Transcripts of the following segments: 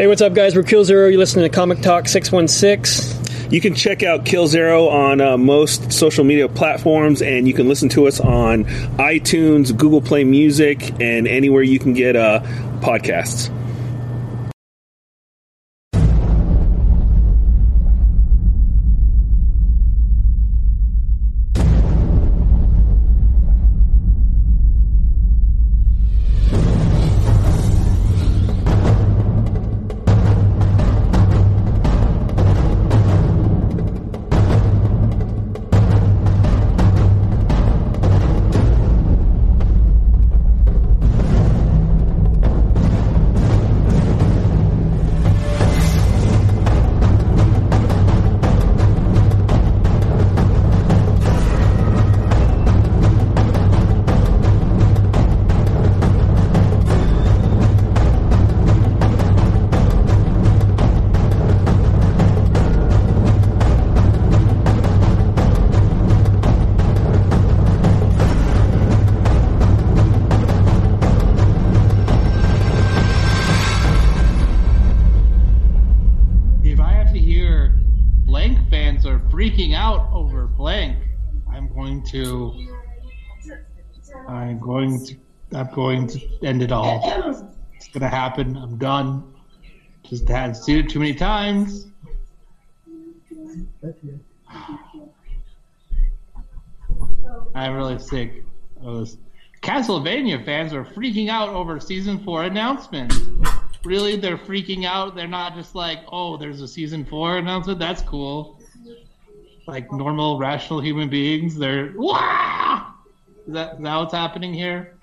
Hey, what's up, guys? We're Kill Zero. You're listening to Comic Talk 616. You can check out Kill Zero on uh, most social media platforms, and you can listen to us on iTunes, Google Play Music, and anywhere you can get uh, podcasts. I'm going to end it all. It's gonna happen. I'm done. Just had seen it too many times. I'm really sick of this. Castlevania fans are freaking out over season four announcement. Really, they're freaking out. They're not just like, oh, there's a season four announcement. That's cool. Like normal, rational human beings, they're Wah! Is that, is that what's happening here?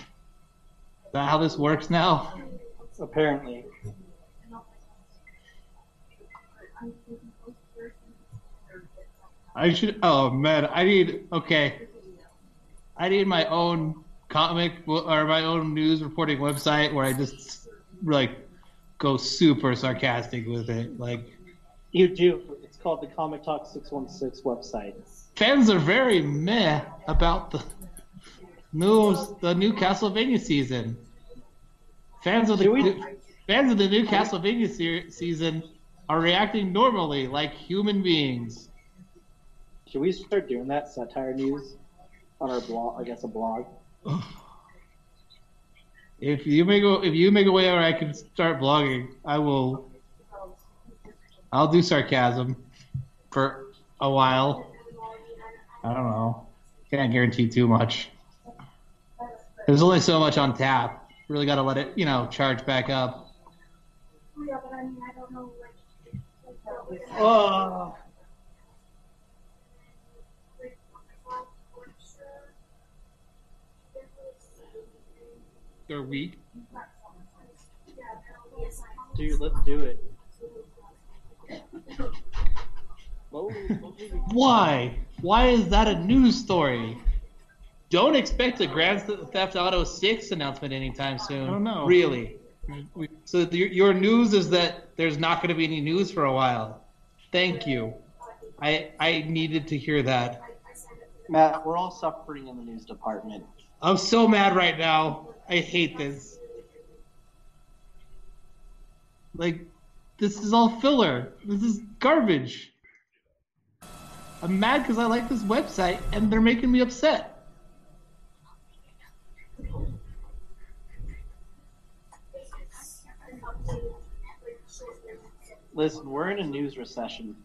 Is that how this works now? Apparently. I should. Oh man, I need. Okay, I need my own comic or my own news reporting website where I just like go super sarcastic with it. Like You do. It's called the Comic Talk 616 website. fans are very meh about the news, the new Castlevania season. Fans of the we- new, fans of the new Castlevania se- season are reacting normally, like human beings. Should we start doing that satire news on our blog? I guess a blog. If you make a if you make a way where I can start blogging, I will. I'll do sarcasm for a while. I don't know. Can't guarantee too much. There's only so much on tap. Really got to let it, you know, charge back up. Oh, They're weak. dude, let's do it. What would- what would we- Why? Why is that a news story? Don't expect a Grand Theft Auto 6 announcement anytime soon. Oh, no. Really? So your, your news is that there's not going to be any news for a while. Thank you. I I needed to hear that. Matt, we're all suffering in the news department. I'm so mad right now. I hate this. Like, this is all filler. This is garbage. I'm mad because I like this website and they're making me upset. Listen, we're in a news recession.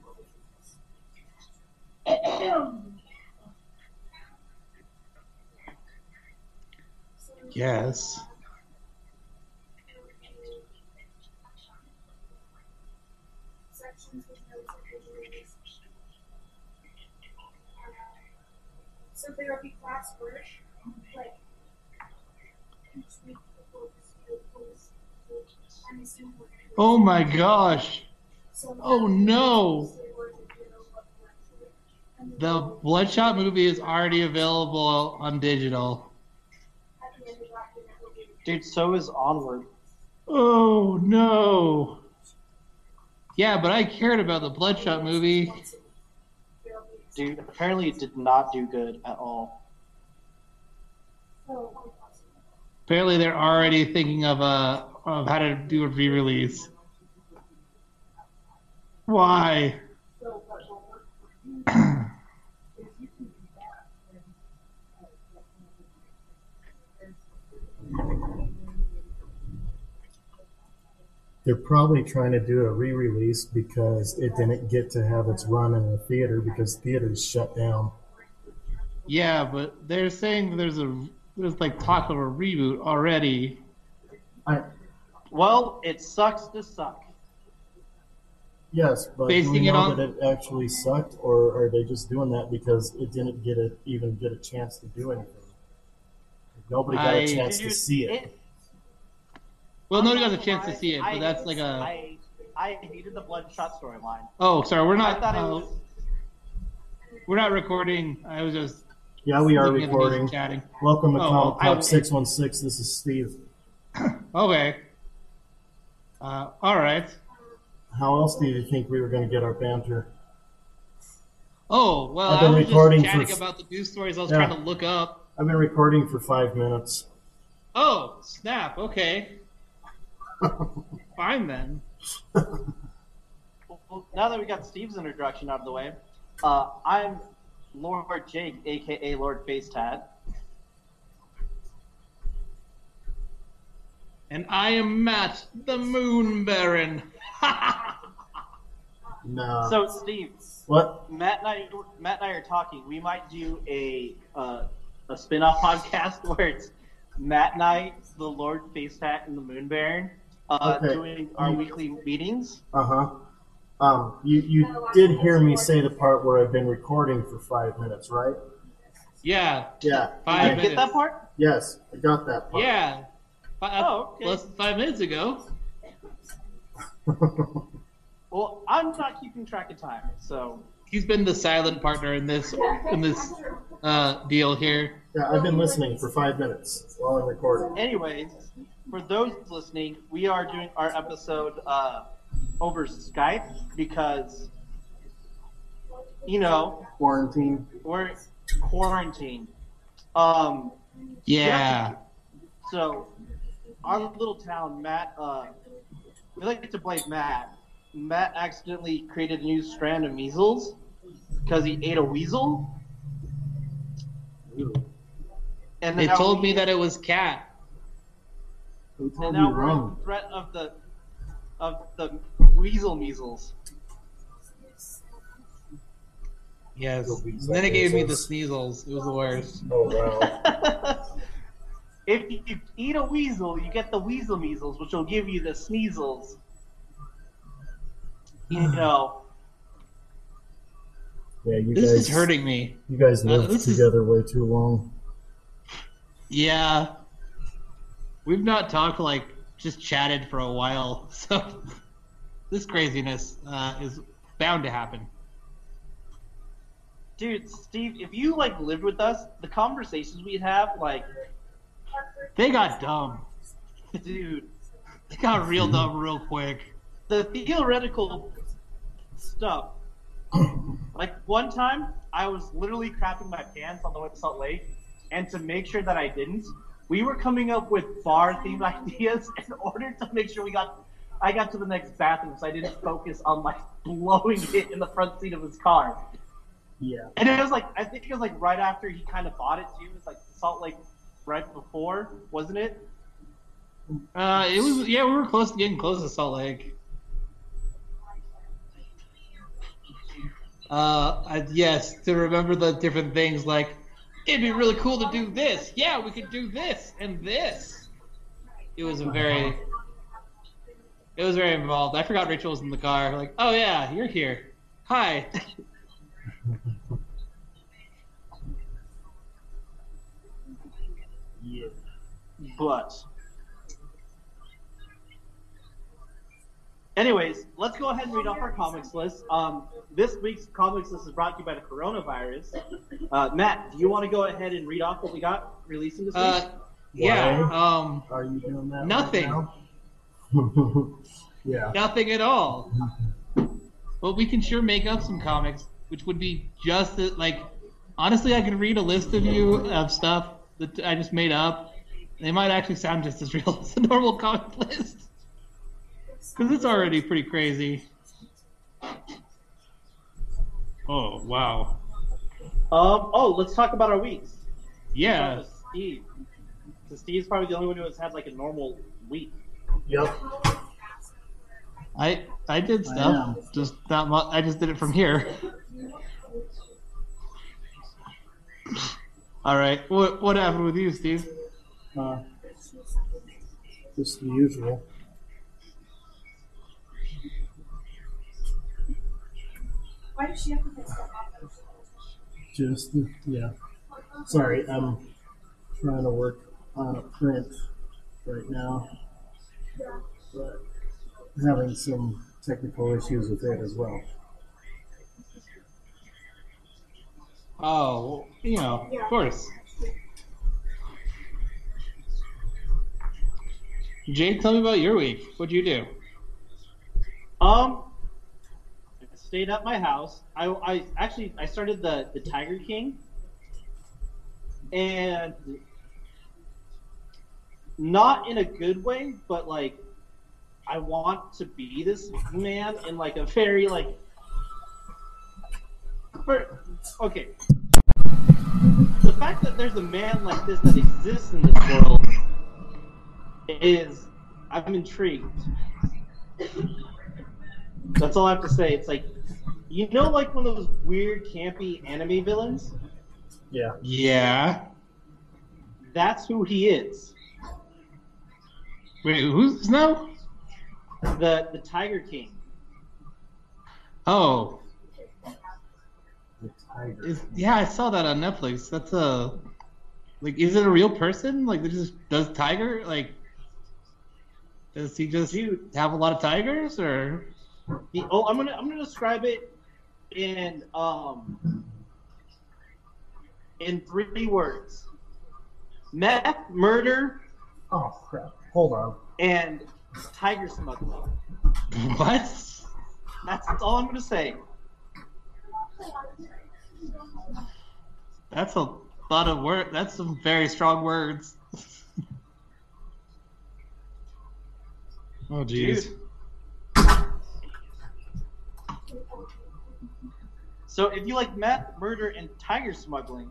Yes. So therapy class for like each week before the school goes, I'm assuming we're gonna go- Oh my gosh. Oh no. we're gonna do what we're doing. And The Bloodshot movie is already available on digital. at the end of that, we're gonna do- Dude, so is Onward. Oh no. Yeah, but I cared about the Bloodshot movie. Dude, apparently it did not do good at all. Apparently, they're already thinking of a of how to do a re-release. Why? They're probably trying to do a re-release because it didn't get to have its run in the theater because theaters shut down. Yeah, but they're saying there's a there's like talk of a reboot already. I, Well, it sucks to suck. Yes, but do Basing we it know on- that it actually sucked, or are they just doing that because it didn't get it even get a chance to do anything? Nobody got I- a chance to see it. Well, nobody I'm got a chance to gonna see it, lie, but that's like a. I I hated the bloodshot storyline. Oh, sorry, we're I not. thought it uh, was. We're not recording. I was just Yeah, we are looking at the news and recording. chatting. Welcome to Oh, Comic well, Six One Six. This is Steve. Okay. Uh, all right. How else do you think we were going to get our banter? Oh well, I've been I was recording just chatting for- about the news stories I was Yeah. trying to look up. I've been recording for five minutes. Oh, snap. Okay. Fine then. Well, now that we got Steve's introduction out of the way, uh, I'm Lord Jake, aka Lord Facetad. And I am Matt, the Moon Baron. No. So, Steve, what? Matt and I, Matt and I are talking. We might do a uh, a spin-off podcast where it's Matt and I, the Lord Facetat, and the Moon Baron, uh, Okay. doing our weekly meetings. Uh huh. Um, you you did hear me say the part where I've been recording for five minutes, right? yeah. Yeah. Five Did you get that part? Yes, I got that part. Yeah. Fi- Oh, okay. Less than five minutes ago. Well, I'm not keeping track of time, so He's been the silent partner in this in this uh, deal here. yeah, I've been listening for five minutes while I'm recording. anyways, for those listening, we are doing our episode uh, over Skype because, you know, Quarantine. we're quarantined. Um, Yeah. so our little town, Matt, uh, we like to blame Matt. Matt accidentally created a new strand of measles because he ate a weasel. And They told we- me that it was cat. Who told now you wrong? the threat of the of the weasel measles. Yes. And then it gave me the measles. sneezels. It was the worst. Oh wow. if you eat a weasel, you get the weasel measles, which will give you the sneezels. You know, Yeah, you This guys. is hurting me. You guys Uh, lived is- together way too long. Yeah. We've not talked like just chatted for a while, so this craziness uh, is bound to happen. dude, Steve, if you like lived with us, the conversations we'd have, like, They got dumb. dude, They got real dumb real quick. the theoretical stuff. Like one time, I was literally crapping my pants on the way to Salt Lake, and to make sure that I didn't, we were coming up with bar themed ideas in order to make sure we got. I got to the next bathroom, so I didn't focus on like blowing it in the front seat of his car. Yeah. And it was like I think it was like right after he kind of bought it too. It was like Salt Lake right before, wasn't it? Uh, it was yeah, we were close to getting close to Salt Lake. Uh, I, yes, to remember the different things like it'd be really cool to do this. Yeah, we could do this and this. It was a very, it was very involved. I forgot Rachel was in the car. Like, oh yeah, you're here. Hi. Yeah. But, anyways, let's go ahead and read off our comics list. Um, this week's comics list is brought to you by the coronavirus. Uh, Matt, do you want to go ahead and read off what we got releasing this week? Uh, yeah. Um, Are you doing that? right Nothing. now? yeah. Nothing at all. But we can sure make up some comics, which would be just as, like. Honestly, I could read a list of you of stuff that I just made up. They might actually sound just as real as a normal comic list. Because it's already pretty crazy. Oh wow. Um. Oh, let's talk about our weeks. Yeah. Start with Steve. So Steve's probably the only one who has had like a normal week. Yep. I I did stuff. am. just not much. I just did it from here. All right. What what happened with you, Steve? Uh, just the usual. Why does she have to fix that happen? Just yeah. Sorry, I'm trying to work on a print right now, but having some technical issues with it as well. Oh, well, you know, of course. Jake, tell me about your week. What'd you do? Um, I stayed at my house. I, I actually I started the the Tiger King, and not in a good way, but like I want to be this man in like a very like. For, okay, the fact that there's a man like this that exists in this world is I'm intrigued. That's all I have to say. It's like, you know, like one of those weird, campy anime villains. Yeah. Yeah. That's who he is. Wait, who's now? The the Tiger King. Oh, The tiger. is, yeah, I saw that on Netflix. That's a like, is it a real person? Like, this just does Tiger like? Does he just Dude. have a lot of tigers, or oh, I'm gonna I'm gonna describe it in um in three words: meth, murder, Oh crap! Hold on. and tiger smuggling. what? That's, that's all I'm gonna say. That's a lot of word. That's some very strong words. oh, jeez. So if you like meth, murder, and tiger smuggling,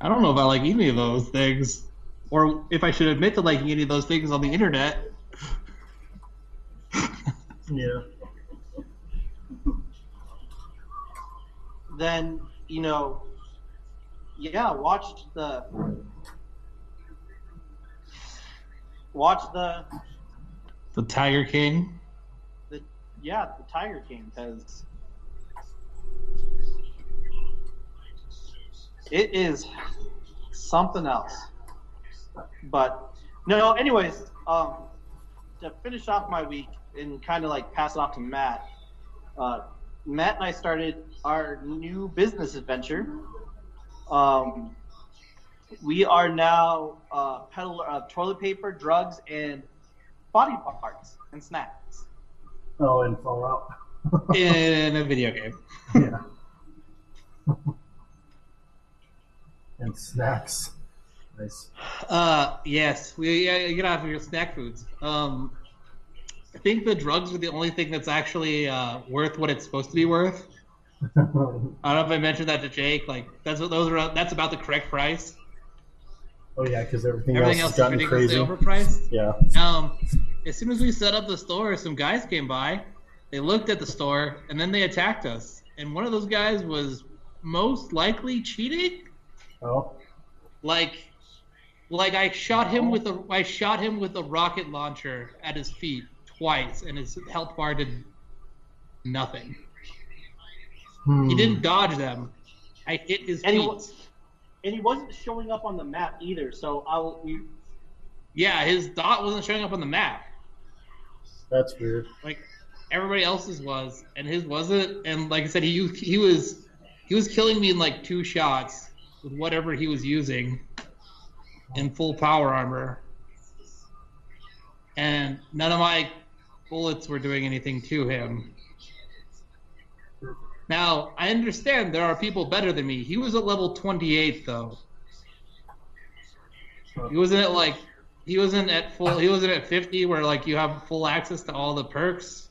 I don't know if I like any of those things, or if I should admit to liking any of those things on the internet. Yeah. Then you know, yeah, watch the watch the The Tiger King. the yeah the Tiger King because it is something else. But no, anyways, um, to finish off my week and kind of like pass it off to Matt. Uh, Matt and I started our new business adventure. Um, we are now uh, peddler of toilet paper, drugs, and body parts and snacks. Oh, and Fallout. in a video game. yeah. and snacks. Nice. Uh, yes, we yeah, get off of your snack foods. Um, I think the drugs are the only thing that's actually uh, worth what it's supposed to be worth. I don't know if I mentioned that to Jake. Like that's what those are. That's about the correct price. oh yeah, because everything, Everything else else is gotten crazy. overpriced. Yeah. Um, as soon as we set up the store, some guys came by. They looked at the store and then they attacked us. And one of those guys was most likely cheating. Oh. Like, like I shot him with a I shot him with a rocket launcher at his feet twice, and his health bar did nothing. Hmm. He didn't dodge them. I hit his And he feet. wa- and he wasn't showing up on the map either. So I'll we, Yeah, his dot wasn't showing up on the map. That's weird. like everybody else's was, and his wasn't. And like I said, he he was he was killing me in like two shots with whatever he was using in full power armor, and none of my bullets were doing anything to him. Now I understand there are people better than me. He was at level twenty eight though. He wasn't at like he wasn't at full he wasn't at 50 where like you have full access to all the perks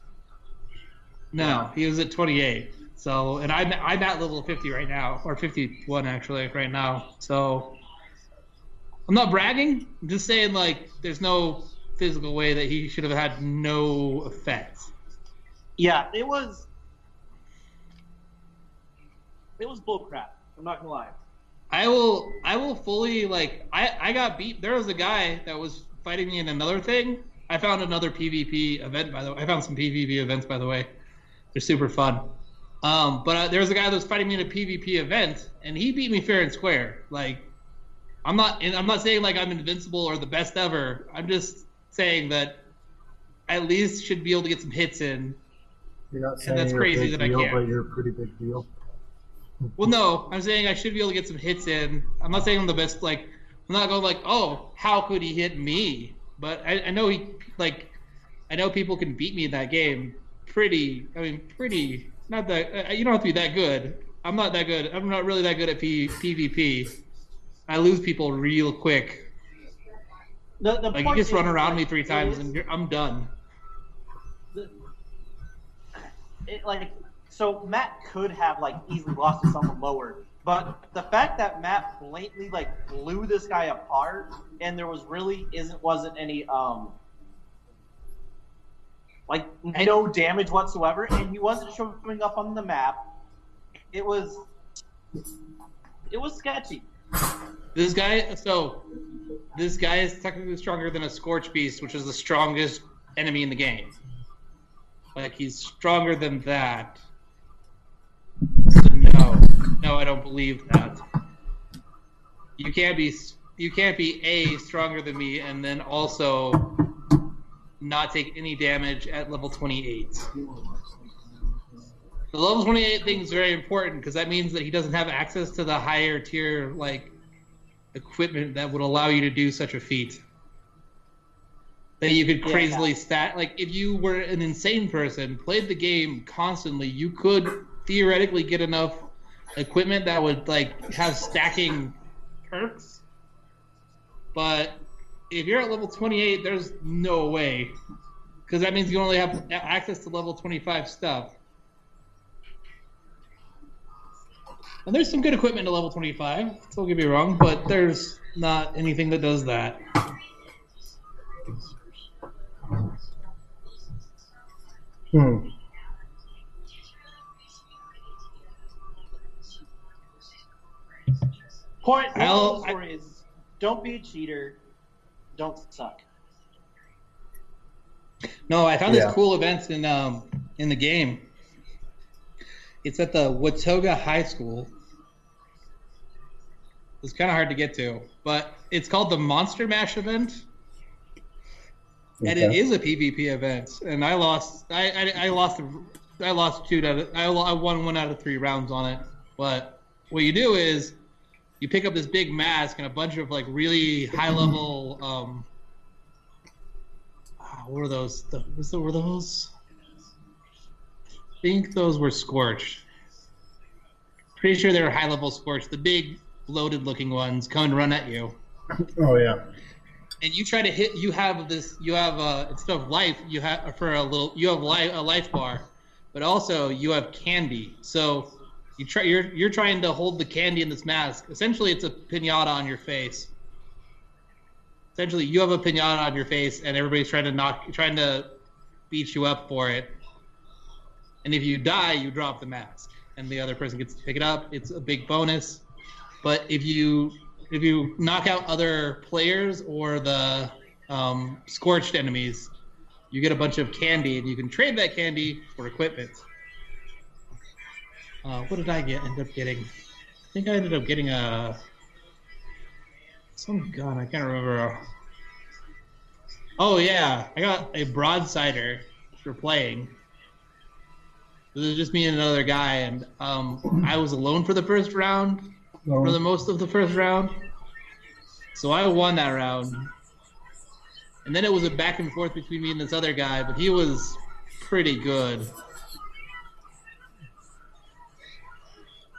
No, he was at 28. So, and I'm I'm at level 50 right now, or 51 actually right now. So, I'm not bragging. I'm just saying like there's no physical way that he should have had no effect. Yeah, it was. It was bullcrap. I'm not gonna lie. I will I will fully like I I got beat. There was a guy that was fighting me in another thing. I found another PvP event by the way. I found some PvP events by the way. They're super fun. Um, but uh, there was a guy that was fighting me in a PvP event, and he beat me fair and square. Like, I'm not, and I'm not saying like I'm invincible or the best ever. I'm just saying that at least should be able to get some hits in. You're not saying that's you're crazy that I can't. but you're a pretty big deal. Well, no, I'm saying I should be able to get some hits in. I'm not saying I'm the best. Like, I'm not going like, oh, how could he hit me? But I, I know he like, I know people can beat me in that game. Pretty, I mean, pretty. Not that uh, you don't have to be that good. I'm not that good. I'm not really that good at P, PvP. I lose people real quick. The, the Like you just run around me three times is- and you're, I'm done. it, like so Matt could have like easily lost to someone lower, but the fact that Matt blatantly like blew this guy apart and there was really isn't wasn't any um like no damage whatsoever, and he wasn't showing up on the map. It was it was sketchy. This guy, so this guy is technically stronger than a Scorch Beast, which is the strongest enemy in the game. Like he's stronger than that. So no, no, I don't believe that. You can't be, you can't be a stronger than me and then also not take any damage at level 28. The level 28 thing is very important because that means that he doesn't have access to the higher tier like equipment that would allow you to do such a feat. That you could Yeah. crazily stat like if you were an insane person, played the game constantly, you could theoretically get enough equipment that would like have stacking perks. But if you're at level 28, there's no way. Because that means you only have access to level 25 stuff. And there's some good equipment to level 25, don't get me wrong, but there's not anything that does that. Hmm. Point I'll- moral of the story is don't be a cheater, don't suck. No, I found Yeah. this cool event in um in the game. It's at the Watoga High School. It's kind of hard to get to, but it's called the Monster Mash event, and it is a PvP event. And I lost. I I, I lost. I lost two out of. I, I won one out of three rounds on it. But what you do is you pick up this big mask and a bunch of like really high level um, Ah, what were those? The, were those? I think those were scorched. Pretty sure they were high level scorched. The big loaded looking ones come and run at you, Oh yeah. and you try to hit. You have this. You have uh, instead of life, you have for a little. You have life a life bar, but also you have candy. So you try. You're you're trying to hold the candy in this mask. Essentially, it's a pinata on your face. Essentially, you have a pinata on your face, and everybody's trying to knock, trying to beat you up for it. And if you die, you drop the mask, and the other person gets to pick it up. It's a big bonus. But if you if you knock out other players or the um, scorched enemies, you get a bunch of candy, and you can trade that candy for equipment. Uh, what did I get? End up getting? I think I ended up getting a some gun. I can't remember. Oh yeah, I got a broadsider for playing. It was just me and another guy, and um, I was alone for the first round, for the most of the first round. So I won that round. And then it was a back and forth between me and this other guy, but he was pretty good.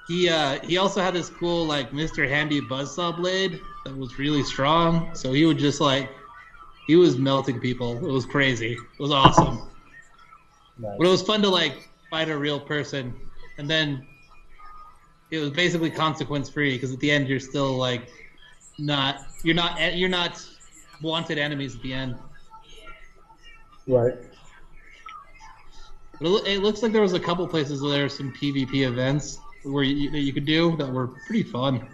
He uh he also had this cool like Mr. Handy buzzsaw blade that was really strong. So he would just like he was melting people. It was crazy. It was awesome. Nice. But it was fun to like fight a real person, and then it was basically consequence free because at the end you're still like not you're not you're not wanted enemies at the end. Right. But it, it looks like there was a couple places where there were some PvP events where you, that you could do that were pretty fun.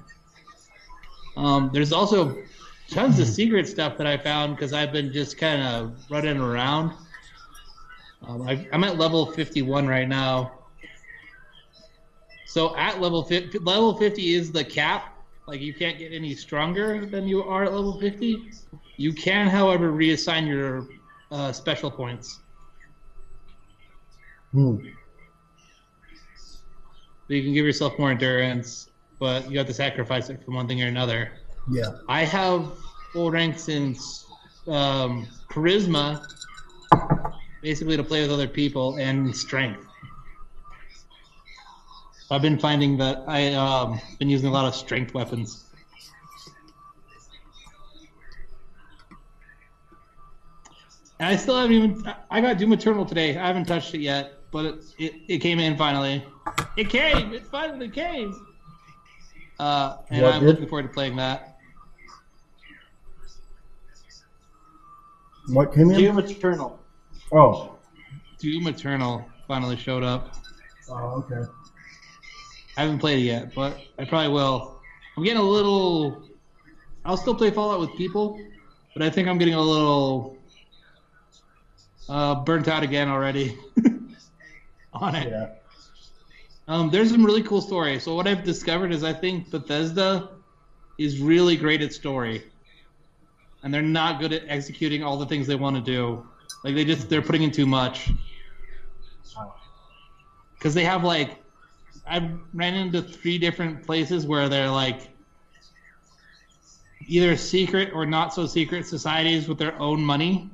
Um, there's also tons of secret stuff that I found because I've been just kind of running around. Um, I, I'm at level 51 right now. So at level 50, level 50 is the cap. Like you can't get any stronger than you are at level 50. You can, however, reassign your uh, special points. Hmm. So you can give yourself more endurance, but you have to sacrifice it for one thing or another. Yeah. I have full ranks in um, charisma, basically to play with other people, and strength. I've been finding that I um, been using a lot of strength weapons. And I still haven't even. I got Doom Eternal today. I haven't touched it yet, but it, it, it came in finally. It came. It finally came. Uh, and What I'm did? looking forward to playing that. What came in? Doom Eternal. Oh. Doom Eternal finally showed up. Oh, okay. I haven't played it yet, but I probably will. I'm getting a little. I'll still play Fallout with people, but I think I'm getting a little uh, burnt out again already on it. Yeah. Um, there's some really cool stories. So what I've discovered is I think Bethesda is really great at story, and they're not good at executing all the things they want to do. Like they just they're putting in too much. Because they have like, I've ran into three different places where they're like either secret or not so secret societies with their own money.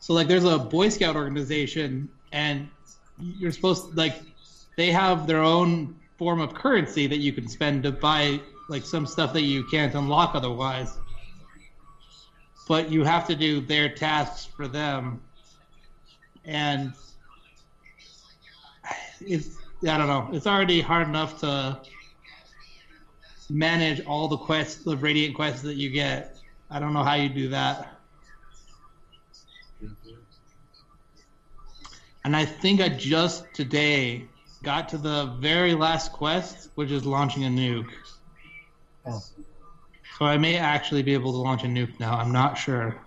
So like there's a Boy Scout organization and you're supposed to like they have their own form of currency that you can spend to buy like some stuff that you can't unlock otherwise. But you have to do their tasks for them. And it's I don't know. It's already hard enough to manage all the quests, the radiant quests that you get. I don't know how you do that. And I think I just today got to the very last quest, which is launching a nuke. Oh. So I may actually be able to launch a nuke now. I'm not sure.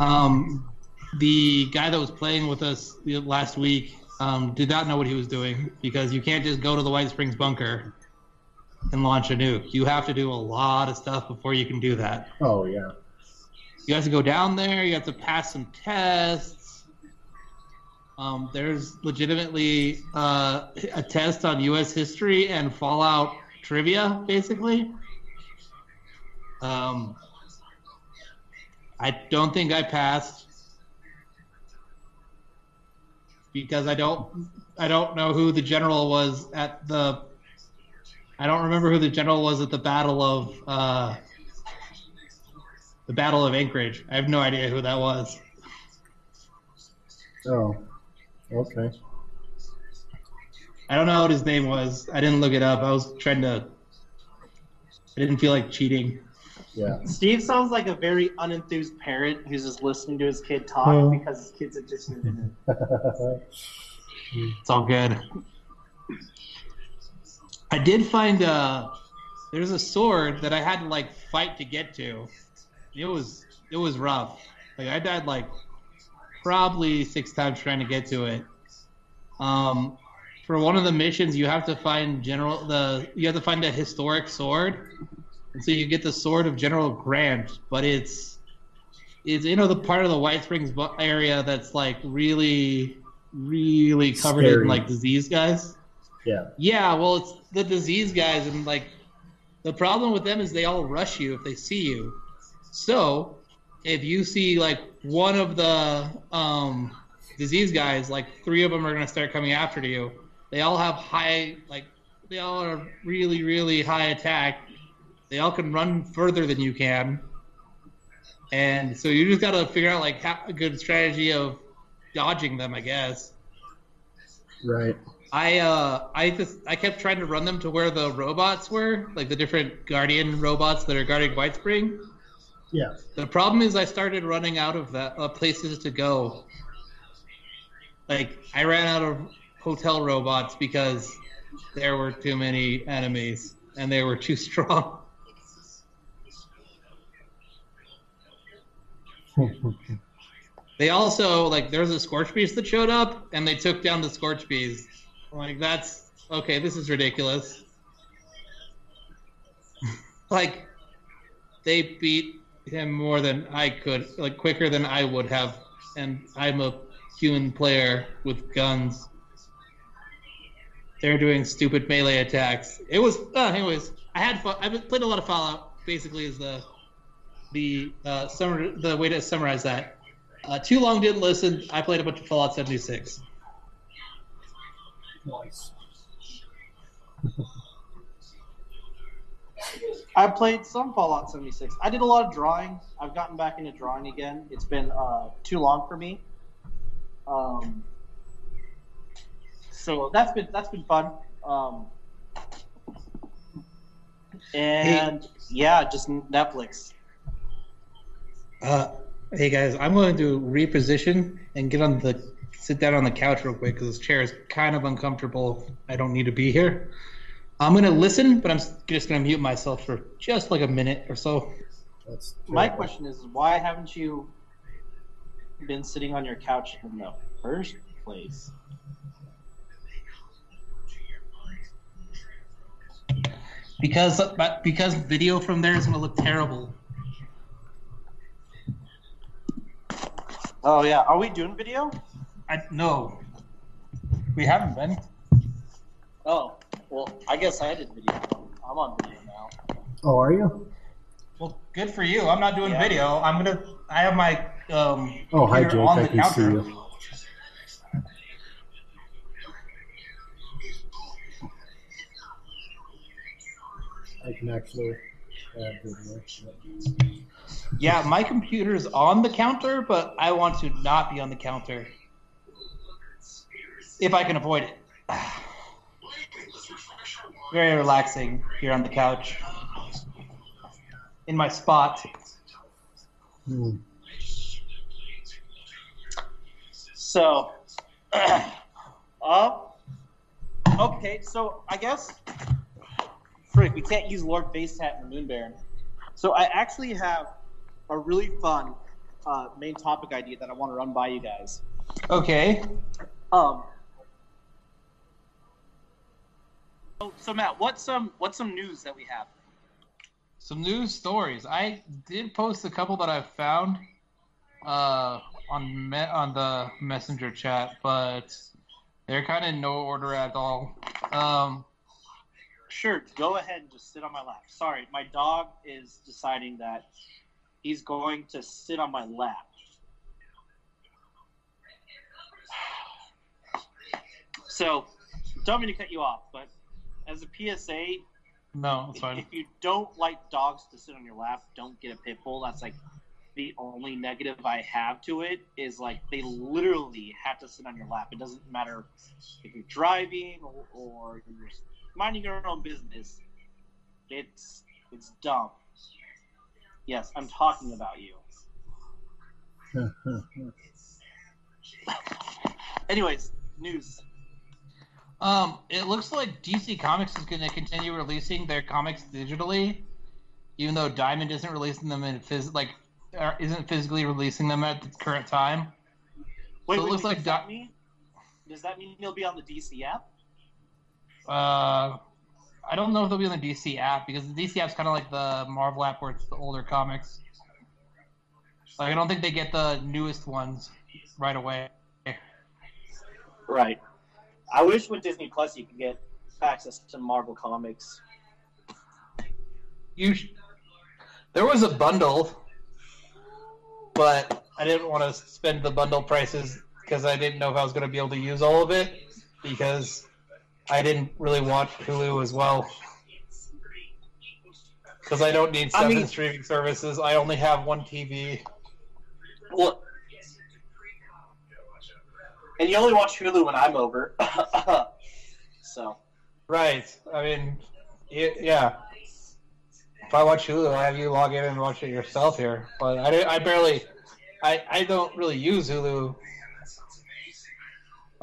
Um, the guy that was playing with us the- last week um, did not know what he was doing because you can't just go to the White Springs bunker and launch a nuke. You have to do a lot of stuff before you can do that. Oh, yeah. You have to go down there. You have to pass some tests. Um, there's legitimately uh, a test on U.S. history and Fallout trivia, basically. Um, I don't think I passed because I don't I don't know who the general was at the I don't remember who the general was at the Battle of uh, the Battle of Anchorage. I have no idea who that was. Oh. Okay. I don't know what his name was. I didn't look it up. I was trying to. I didn't feel like cheating. Yeah. Steve sounds like a very unenthused parent who's just listening to his kid talk Oh. because his kid's interested in it. It's all good. I did find uh there's a sword that I had to like fight to get to. It was it was rough. Like I died like probably six times trying to get to it. Um for one of the missions you have to find general the you have to find a historic sword. And so you get the sword of General Grant, but it's it's you know the part of the White Springs area that's like really really covered Scary. in like disease guys. yeah. Yeah, well, it's the disease guys, and like the problem with them is they all rush you if they see you. So if you see like one of the um, disease guys, like three of them are gonna start coming after you. They all have high, like they all are really, really high attack. They all can run further than you can, and so you just gotta figure out like how, a good strategy of dodging them, I guess. Right. I uh I just I kept trying to run them to where the robots were, like the different guardian robots that are guarding White Spring. Yeah. The problem is I started running out of that uh, places to go. Like I ran out of hotel robots because there were too many enemies and they were too strong. They also like there's a scorch beast that showed up and they took down the scorch beast. Like that's okay, this is ridiculous. like they beat him more than I could, like quicker than I would have, and I'm a human player with guns. They're doing stupid melee attacks. It was, uh, anyways. I had fun. I've played a lot of Fallout. Basically, is the the uh, summer the way to summarize that. Uh, too long didn't listen. I played a bunch of Fallout 76. Nice. I played some Fallout 76. I did a lot of drawing. I've gotten back into drawing again. It's been uh, too long for me. Um, so that's been that's been fun. Um, and yeah, just Netflix. Uh, hey guys, I'm going to reposition and get on the sit down on the couch real quick because this chair is kind of uncomfortable. I don't need to be here. I'm going to listen, but I'm just going to mute myself for just like a minute or so. That's My terrible. question is, why haven't you been sitting on your couch in the first place? Because but because video from there is going to look terrible. Oh yeah, are we doing video? I no, we haven't been. Oh, well, I guess I did video. I'm on video now. Oh, are you? Well, good for you. I'm not doing Yeah. video. I'm gonna. I have my um. Oh, hi, computer Jake. on I the can see you. I can actually add video. Yeah, my computer's on the counter, but I want to not be on the counter. If I can avoid it. Very relaxing here on the couch. In my spot. Hmm. So, uh, okay, so I guess, frick, we can't use Lord Basehat and Moon Baron. So I actually have a really fun uh, main topic idea that I want to run by you guys. Okay. Um. So, so Matt, what's some what's some news that we have? Some news stories. I did post a couple that I found uh, on me- on the messenger chat, but they're kind of in no order at all. Um, Sure, go ahead and just sit on my lap. Sorry, my dog is deciding that he's going to sit on my lap. So, don't mean to cut you off, but as a PSA, no, it's fine. if you don't like dogs to sit on your lap, don't get a pit bull. That's like the only negative I have to it is like they literally have to sit on your lap. It doesn't matter if you're driving or, or you're minding your own business. It's it's dumb. Yes, I'm talking about you. Anyways, news. Um, it looks like DC Comics is going to continue releasing their comics digitally, even though Diamond isn't releasing them in phys- like or isn't physically releasing them at the current time. Wait, So it wait, looks wait, like does Di- that mean does that mean he'll be on the DC app? Uh, I don't know if they'll be on the DC app because the DC app's kind of like the Marvel app where it's the older comics. Like I don't think they get the newest ones right away. Right. I wish with Disney Plus you could get access to Marvel comics. You, sh- there was a bundle, but I didn't want to spend the bundle prices because I didn't know if I was going to be able to use all of it because I didn't really want Hulu as well. Because I don't need I seven mean- streaming services. I only have one TV. Well, and you only watch Hulu when I'm over. so Right. I mean, yeah. If I watch Hulu, I have you log in and watch it yourself here. But I, I barely, I, I don't really use Hulu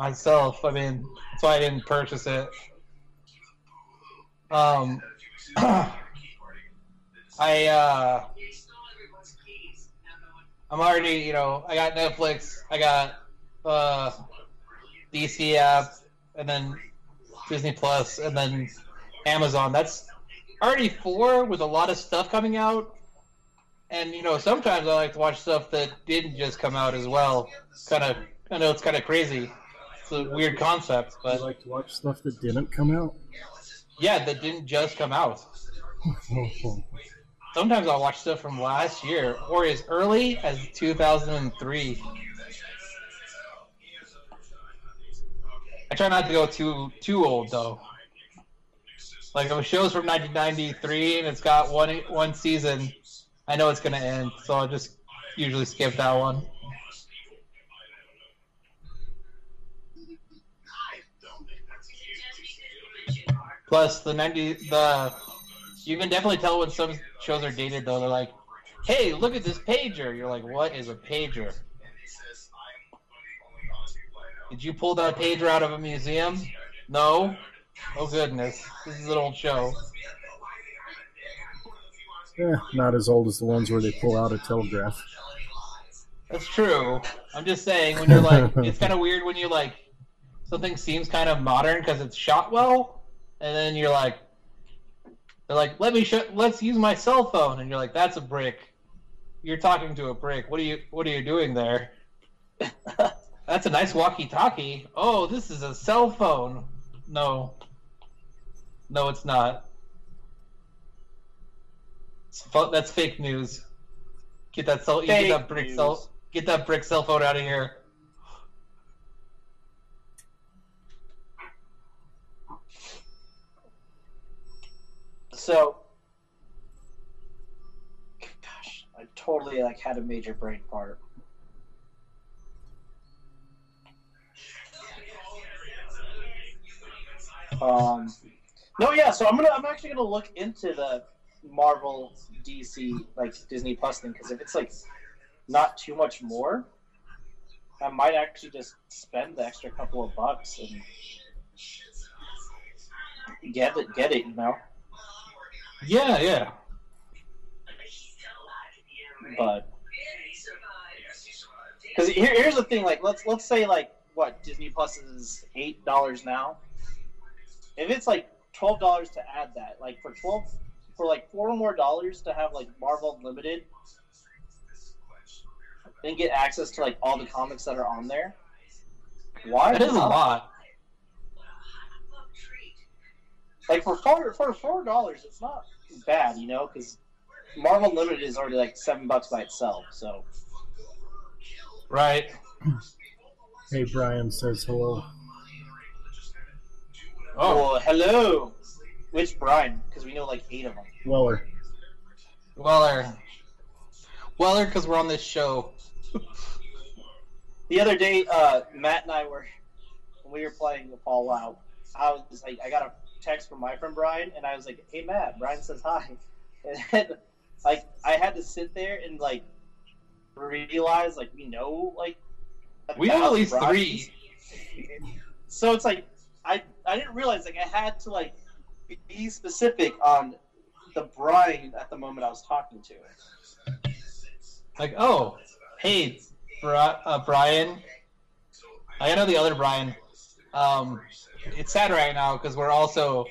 myself. I mean, that's why I didn't purchase it. Um, I, uh, I'm already, you know, I got Netflix, I got uh, DC app, and then Disney Plus, and then Amazon. That's already four with a lot of stuff coming out. And you know, sometimes I like to watch stuff that didn't just come out as well. Kind of, I know it's kind of crazy. It's a weird concept, I but like to watch stuff that didn't come out. yeah, that didn't just come out. Sometimes I'll watch stuff from last year or as early as 2003. I try not to go too too old though. Like if a show's from 1993 and it's got one one season, I know it's gonna end, so I'll just usually skip that one. Plus the 90 the you can definitely tell when some shows are dated though. They're like, "Hey, look at this pager." You're like, "What is a pager?" Did you pull that pager out of a museum? No. Oh goodness, this is an old show. Eh, not as old as the ones where they pull out a telegraph. That's true. I'm just saying when you're like, it's kind of weird when you like something seems kind of modern because it's shot well, and then you're like, they're like, let me sh- let's use my cell phone, and you're like, that's a brick. You're talking to a brick. What are you What are you doing there? that's a nice walkie-talkie. Oh, this is a cell phone. No, no, it's not. It's that's fake news. Get that cell. you Get that brick news. cell. Get that brick cell phone out of here. So gosh, I totally like had a major brain fart. Um, no, yeah. So I'm gonna, I'm actually gonna look into the Marvel, DC, like Disney Plus thing because if it's like not too much more, I might actually just spend the extra couple of bucks and get it, get it. You know, Yeah, yeah. but because here, here's the thing. Like, let's let's say like what Disney Plus is eight dollars now. If it's like twelve dollars to add that, like for twelve for like four more dollars to have like Marvel Unlimited and get access to like all the comics that are on there. Why? That is a lot. Like for four for four dollars, it's not bad, you know, because Marvel Unlimited is already like seven bucks by itself. So Right. Hey, Brian says hello. Oh, well, hello, which Brian? Because we know like eight of them. Weller. Weller. Weller, because we're on this show. The other day, uh, Matt and I were when we were playing the Fallout. I was like, I got a text from my friend Brian, and I was like, "Hey, Matt." Brian says hi, and then, like I had to sit there and like realize like we know like We know at least Brians. three. So it's like I I didn't realize like I had to like be specific on the Brian at the moment I was talking to. Like, oh, hey, Bri- uh, Brian. I know the other Brian. Um, it's sad right now because we're also.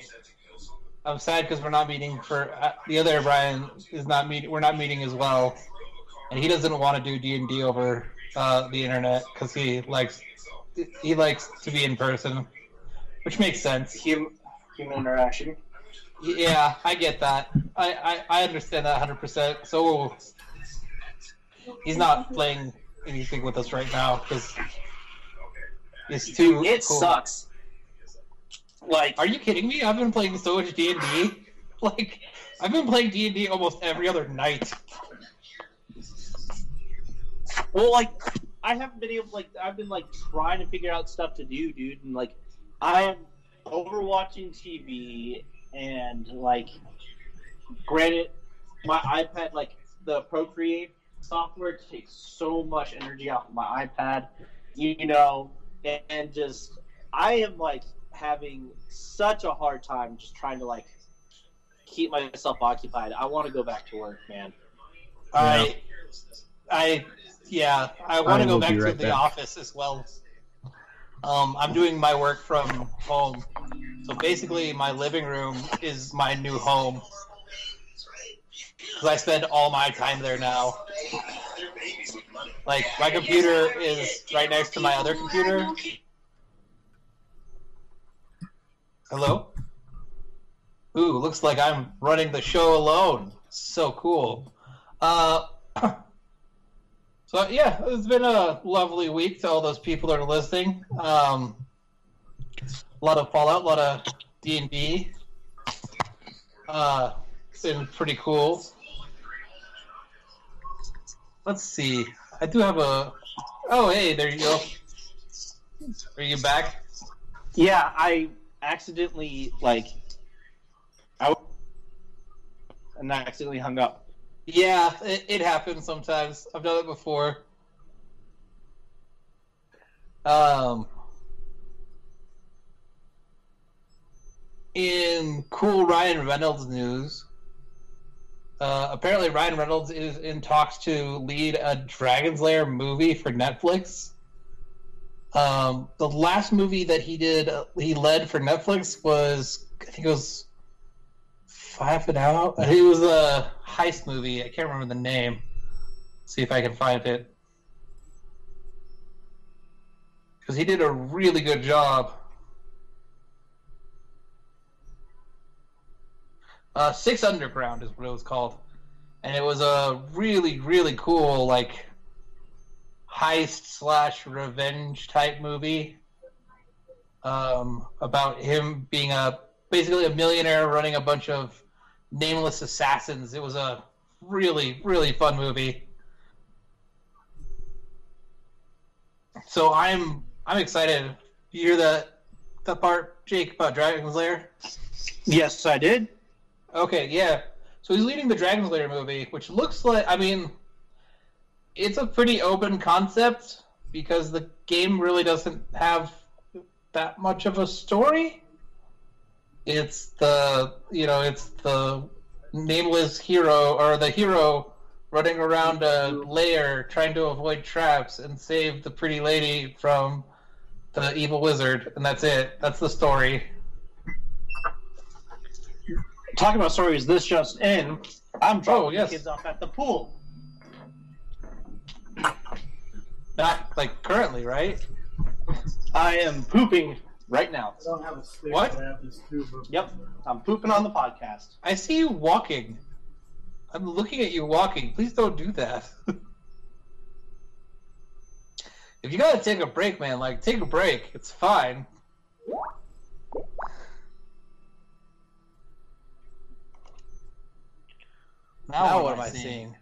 I'm sad because we're not meeting for uh, the other Brian is not meeting. We're not meeting as well, and he doesn't want to do D and D over uh, the internet because he likes he likes to be in person, which makes sense. Human, human interaction. Yeah, I get that. I, I, I understand that 100%. So he's not playing anything with us right now because it's too. It cool. sucks. Like Are you kidding me? I've been playing so much D and D. Like I've been playing D and D almost every other night. Well, like I haven't been able like I've been like trying to figure out stuff to do, dude, and like I am overwatching TV and like granted my iPad like the Procreate software takes so much energy off of my iPad, you, know, and, and just I am like having such a hard time just trying to like keep myself occupied. I want to go back to work, man. I, I, yeah, I want I to go back be to the back. office as well. Um, I'm doing my work from home, so basically my living room is my new home. Because I spend all my time there now. Like my computer is right next to my other computer. Hello. Ooh, looks like I'm running the show alone. So cool. Uh, so yeah, it's been a lovely week to all those people that are listening. Um, a lot of Fallout, a lot of D and D. Uh, it's been pretty cool. Let's see. I do have a. Oh, hey, there you go. Are you back? Yeah, I accidentally like I and I accidentally hung up. Yeah, it, it happens sometimes. I've done it before. Um, in cool Ryan Reynolds news, uh, apparently Ryan Reynolds is in talks to lead a Dragon's Lair movie for Netflix. Um, the last movie that he did, uh, he led for Netflix was, I think it was Five and Out. It was a heist movie. I can't remember the name. see if I can find it. Because he did a really good job. Uh, Six Underground is what it was called, and it was a really, really cool like heist slash revenge type movie um, about him being a basically a millionaire running a bunch of nameless assassins. It was a really, really fun movie. So I'm I'm excited. You hear that that part, Jake, about Dragon's Lair? Yes, I did. Okay, yeah. So he's leading the Dragon's Lair movie, which looks like I mean it's a pretty open concept because the game really doesn't have that much of a story. It's the you know, it's the nameless hero or the hero running around a lair trying to avoid traps and save the pretty lady from the evil wizard and that's it. That's the story. Talking about stories, this just in. I'm dropping Oh, yes. kids off at the pool. Not like currently, right? I am pooping right now. I don't have a stick. What? I have this tube of- Yep, I'm pooping on the podcast. I see you walking. I'm looking at you walking. Please don't do that. if you gotta take a break, man, like take a break. It's fine. Now, what am I seeing?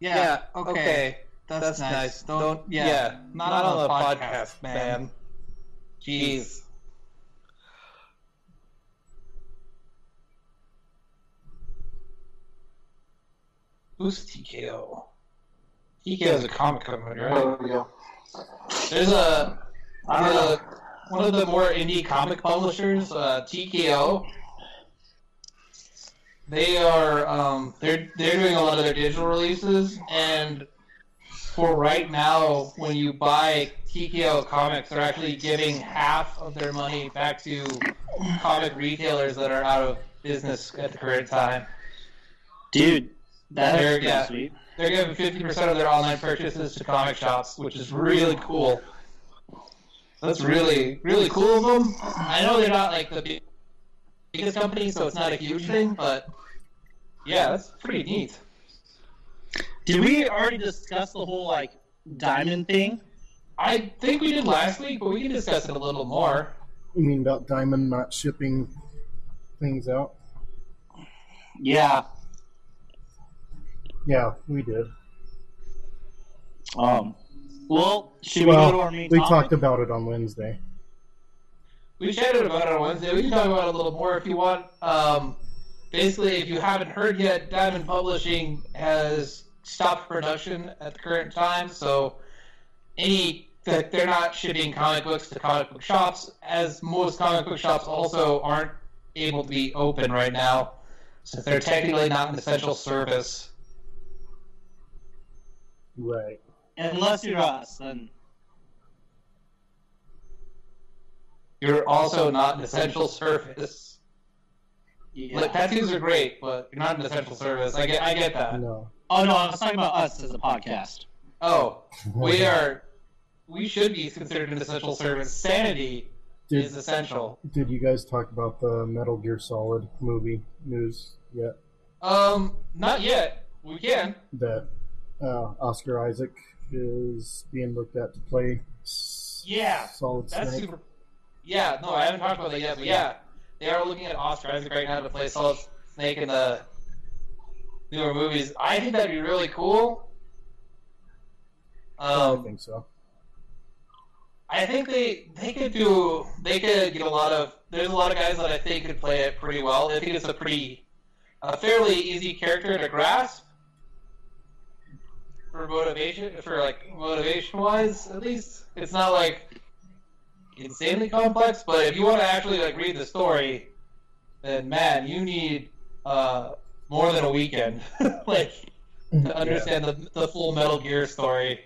Yeah. yeah okay. That's, nice. Don't, yeah. Not, on, the podcast, man. Jeez. Who's TKO? TKO is a comic company, right? There's a, there's a one of the more indie comic publishers, uh, TKO. They are um, they're they're doing a lot of their digital releases, and for right now, when you buy TKO comics, they're actually giving half of their money back to comic retailers that are out of business at the current time. Dude, that's They're- yeah. sweet. They're giving fifty percent of their online purchases to comic shops, which is really cool. That's really really cool of them. I know they're not like the big- biggest company, so it's not a huge thing, but yeah, that's pretty neat. Did we already discuss the whole like diamond thing? I think we did last week, but we can discuss it a little more. You mean about Diamond not shipping things out? Yeah. Yeah, we did. Um, well, should well, we go to our main we topic? talked about it on Wednesday. We chatted about it on Wednesday. We can talk about it a little more if you want. Um, basically, if you haven't heard yet, Diamond Publishing has stopped production at the current time, so any that they're not shipping comic books to comic book shops, as most comic book shops also aren't able to be open right now, since they're technically not an essential service. Right. Unless you're us, then You're also not an essential service. yeah. Like, tattoos are great, but you're not an essential service. I get, I get that. No. oh no, I was talking about us as a podcast. Oh, we are. We should be considered an essential service. Sanity Did, is essential. did you guys talk about the Metal Gear Solid movie news yet? Um, not yet. We can. That uh, Oscar Isaac is being looked at to play Yeah, Solid That's Snake. super. Yeah, no, I haven't talked about that yet, but yeah, they are looking at Oscar Isaac right now to play Solid Snake in the newer movies. I think that'd be really cool. I Um, think so. I think they they could do they could get a lot of there's a lot of guys that I think could play it pretty well. I think it's a pretty a fairly easy character to grasp for motivation for like motivation wise at least. It's not like insanely complex, but if you want to actually like read the story, then man, you need uh more than a weekend like to understand the the full Metal Gear story.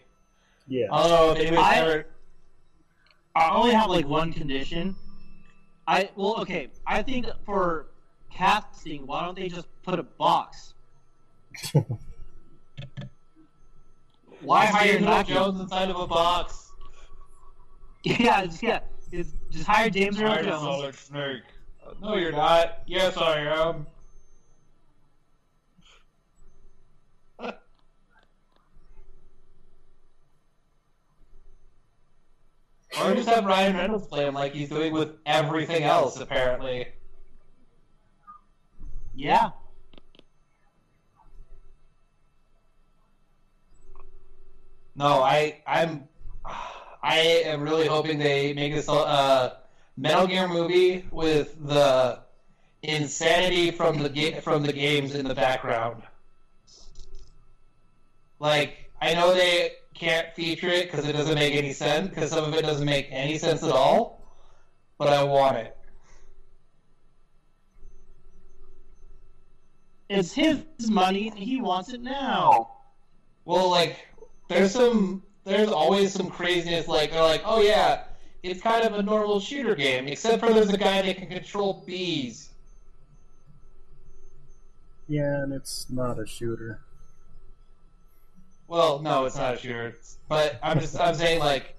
Yeah. I don't know if anybody's I- ever I only have like one condition. I well, okay. I think for casting, why don't they just put a box? Why hire James Earl Matthew? Jones inside of a box? Yeah, just, yeah. It's, just hire James Earl I'm a Jones. solid snake. Uh, no, you're not. Yes, I am. or just have Ryan Reynolds play him like he's doing with everything else, apparently. Yeah. No, I, I'm, I am really hoping they make this a uh, Metal Gear movie with the insanity from the ga- from the games in the background. Like, I know they can't feature it because it doesn't make any sense. Because some of it doesn't make any sense at all. But I want it. It's his money and he wants it now. Well, like, there's some, there's always some craziness. Like, they're like, oh yeah, it's kind of a normal shooter game, except for there's a guy that can control bees. Yeah, and it's not a shooter. Well, no, it's not a shooter. But I'm just, I'm saying like,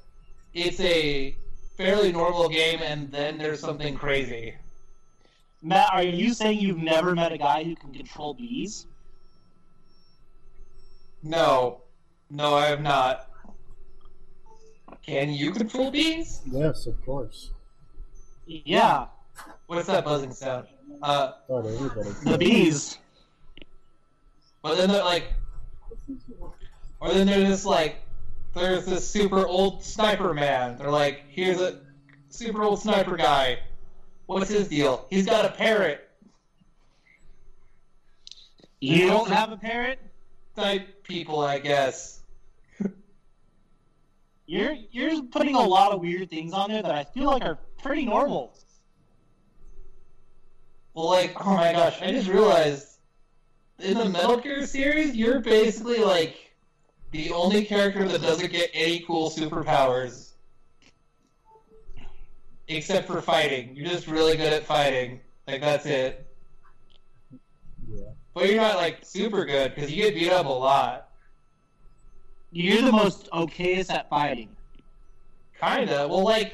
it's a fairly normal game, and then there's something crazy. Matt, are you saying you've never met a guy who can control bees? No, no, I have not. Can you control bees? Yes, of course. Yeah, What's that buzzing sound? Uh, Thought everybody. the bees. But then they're like, or then they're just like, there's this super old sniper man. They're like, here's a super old sniper guy. What's his deal? He's got a parrot You don't have a parrot? type people, I guess. You're you're putting a lot of weird things on there that I feel like are pretty normal. Well, like, oh my gosh, I just realized in the Metal Gear series, you're basically like the only character that doesn't get any cool superpowers. Except for fighting. You're just really good at fighting. Like, that's it. Yeah. But you're not, like, super good, because you get beat up a lot. You're the most okayest at fighting. Kinda. Well, like,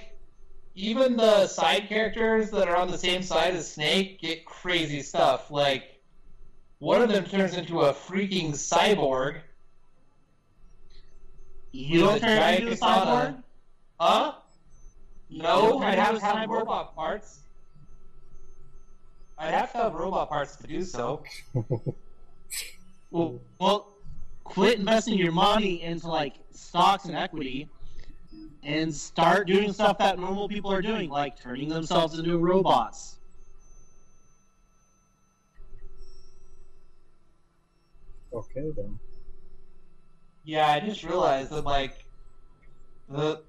even the side characters that are on the same side as Snake get crazy stuff. Like, one of them turns into a freaking cyborg. You With don't a turn into a katana. cyborg? Huh? No, I'd have to have cyborg? robot parts. I'd have to have robot parts to do so. Well, well, quit investing your money into like stocks and equity and start doing stuff that normal people are doing, like turning themselves into robots. Okay then. Yeah, I just realized that like the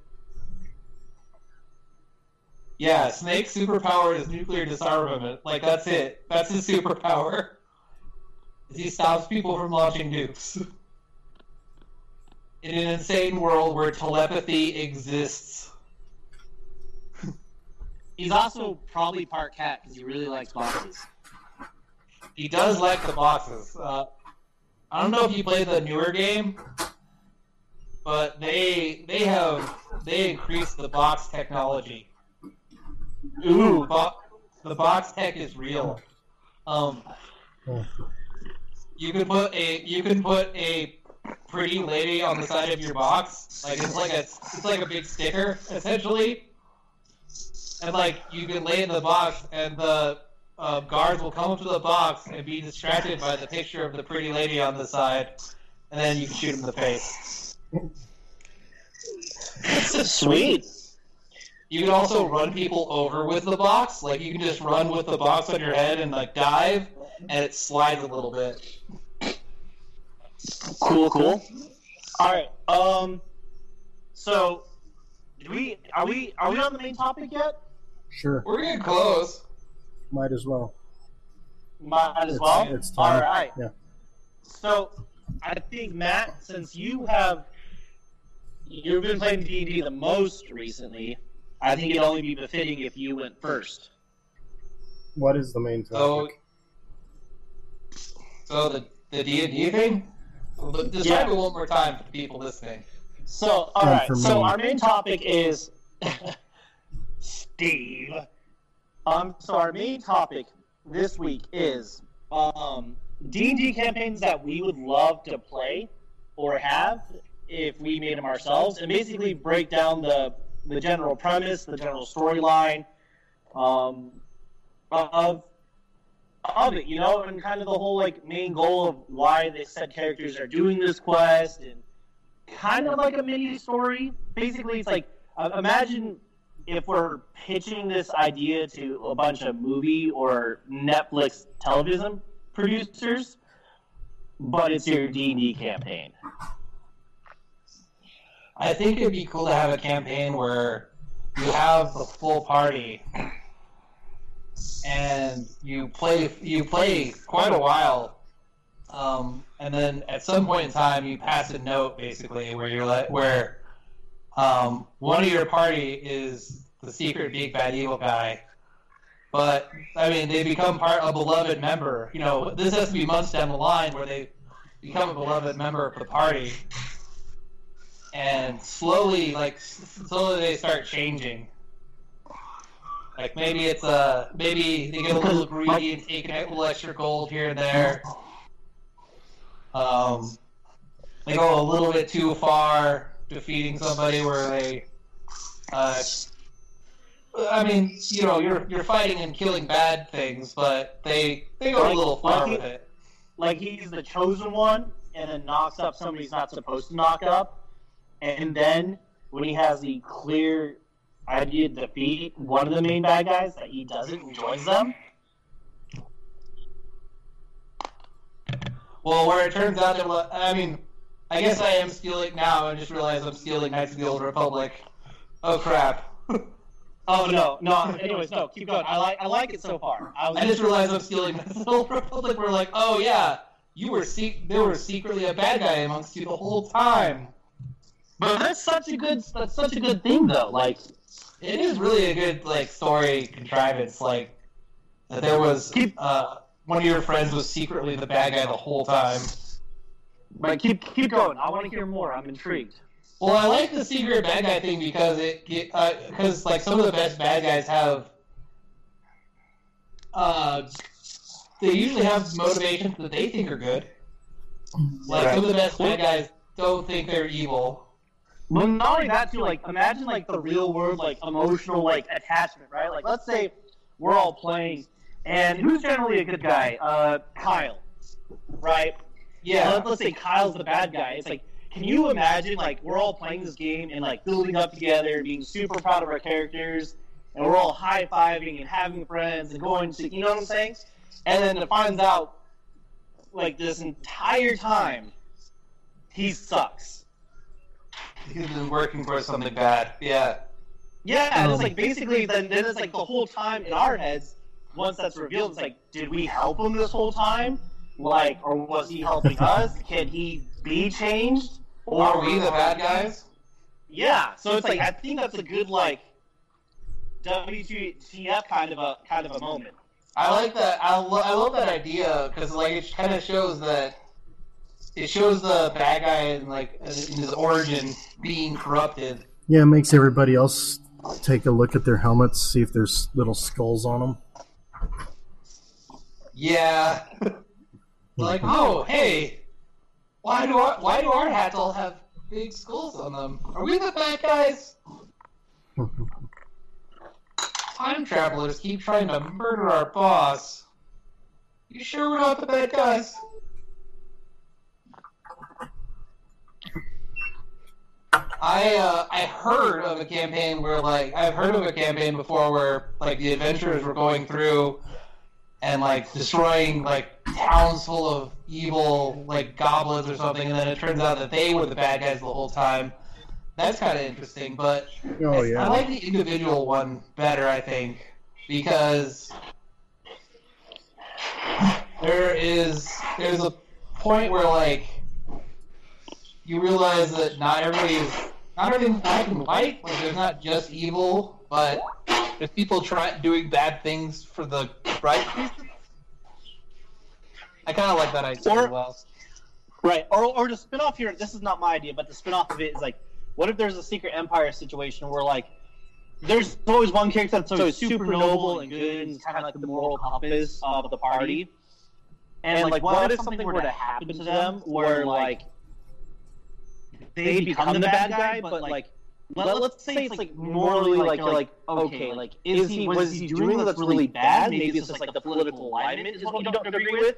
yeah, Snake's superpower is nuclear disarmament. Like that's it. That's his superpower. He stops people from launching nukes. In an insane world where telepathy exists. He's also probably part cat because he really likes boxes. He does like the boxes. Uh, I don't know if you played the newer game, but they they have they increased the box technology. Ooh, bo- the box tech is real. Um, you can put a you can put a pretty lady on the side of your box, like it's like a it's like a big sticker essentially, and like you can lay in the box, and the uh, guards will come up to the box and be distracted by the picture of the pretty lady on the side, and then you can shoot them in the face. Sweet. You can also run people over with the box. Like you can just run with the box on your head and like dive, and it slides a little bit. Cool, cool. All right. Um. So, do we are we are we on the main topic yet? Sure. We're getting close. Might as well. Might as It's- well. it's time. All right. Yeah. So, I think Matt, since you have you've been playing D and D the most recently, I think it'd only be befitting if you went first. What is the main So, topic? so the the D and D thing. Well, Describe Yeah. it one more time for the people listening. So, all right. Right. So our main topic is Steve. Um. So our main topic this week is um D and D campaigns that we would love to play or have if we made them ourselves, and basically break down the the general premise, the general storyline, um, of of it, you know, and kind of the whole like main goal of why the said characters are doing this quest and kind of like a mini story. Basically, it's like uh, imagine if we're pitching this idea to a bunch of movie or Netflix television producers, but it's your D and D campaign. I think it'd be cool to have a campaign where you have the full party and you play you play quite a while. Um, and then at some point in time you pass a note basically where you're like where um, one of your party is the secret big bad evil guy. But I mean they become part a beloved member. You know, this has to be months down the line where they become a beloved member of the party and slowly, like slowly, they start changing. Like maybe it's a maybe they get a little greedy and take a little extra gold here and there. Um, they go a little bit too far, defeating somebody where they. Uh, I mean, you know, you're you're fighting and killing bad things, but they they go a little far with it. Like he's the chosen one, and then knocks up somebody he's not supposed to knock up, and then when he has the clear idea to defeat one of the main bad guys that he doesn't and joins them. Well, where it turns out that I mean, I guess I am stealing now. I just realized I'm stealing Knights of the Old Republic. Oh crap! Oh no, no. Anyways, no. Keep going. I like I like it so far. I was I just realized I'm stealing Knights of the Old Republic. We're like, oh yeah, you were se- there were secretly a bad guy amongst you the whole time. But that's such a good that's such a good thing though. Like It is really a good like story contrivance. Like that there was uh, one of your friends was secretly the bad guy the whole time. but keep keep going. I want to hear more. I'm intrigued. Well, I like the secret bad guy thing because it because like some of the best bad guys have uh they usually have motivations that they think are good. Like some of the best bad guys don't think they're evil. Well, not only that too. Like imagine like the real world like emotional like attachment, right? Like let's say we're all playing, and who's generally a good guy? Uh, Kyle, right? Yeah. let- let's say Kyle's the bad guy. It's like, can you imagine like we're all playing this game and like building up together, being super proud of our characters, and we're all high fiving and having friends and going to, you know what I'm saying? And then it finds out, like this entire time, he sucks. He's been working for something bad. Yeah. Yeah, and it's like basically then then it's like the whole time in our heads, once that's revealed, it's like, did we help him this whole time? Like, or was he helping us? Can he be changed? Or Are we the bad guys? Yeah, so it's like I think that's a good like WTF kind of a kind of a moment. I like that. I, lo- I love that idea because like it kind of shows that it shows the bad guy in like in his origin being corrupted. Yeah, it makes everybody else take a look at their helmets, see if there's little skulls on them. Yeah. like oh hey, why do our why do our hats all have big skulls on them? Are we the bad guys? Time travelers keep trying to murder our boss. You sure we're not the bad guys? I uh, I heard of a campaign where like I've heard of a campaign before where like the adventurers were going through and like destroying like towns full of evil like goblins or something, and then it turns out that they were the bad guys the whole time. That's kind of interesting, but Oh I like the individual one better, I think, because there is there's a point where like you realize that not everybody is not everything's black and white. Like there's not just evil, but there's people trying doing bad things for the right reasons. I kind of like that idea Or- as well. Right, or or to spin off here. This is not my idea, but the spin off of it is like, what if there's a secret empire situation where like, there's always one character that's always super noble and good and kind of like the moral compass of the party, and like, what if something were to happen to them where like they become the bad guy, but like. Let, let's say it's like morally like you're like okay like is he was he doing that's really bad maybe it's just like the political alignment is what you don't agree with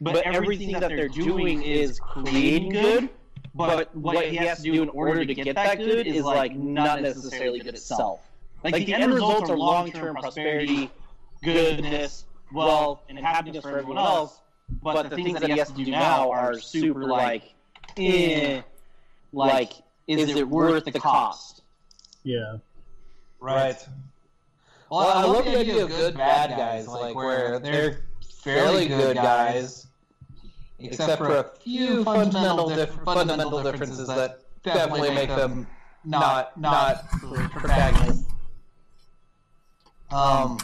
but everything that they're doing is creating good. But what he has to do in order to get that good is like not necessarily good itself. Like the end results are long-term prosperity, goodness, wealth, and happiness for everyone else. But the things that he has to do now are super like, eh, like is it worth the cost? Yeah. Right. Well, I love the idea of good bad guys, like where they're fairly good guys, except for a few fundamental diff- fundamental differences that definitely make them not not protagonists. Um.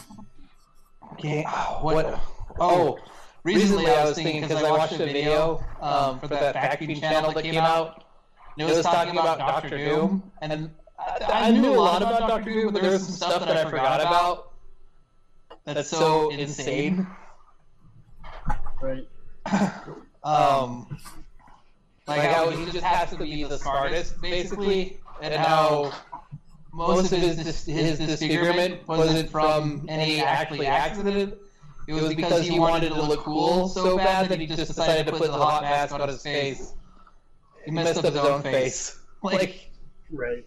Okay. What? Oh, recently I was thinking because I watched a video um, for that vacuum channel that came out. And it was talking about Doctor Doom, and I, I knew a lot about Doctor Doom, but there was some stuff that I forgot about. That's so insane. Right. Um, like how he just has to be the smartest, basically, and how most of his dis- his disfigurement wasn't from any actually accident. It was because he wanted to look cool so bad that he just decided to put the hot mask on his face. He messed up his own face, like, Right.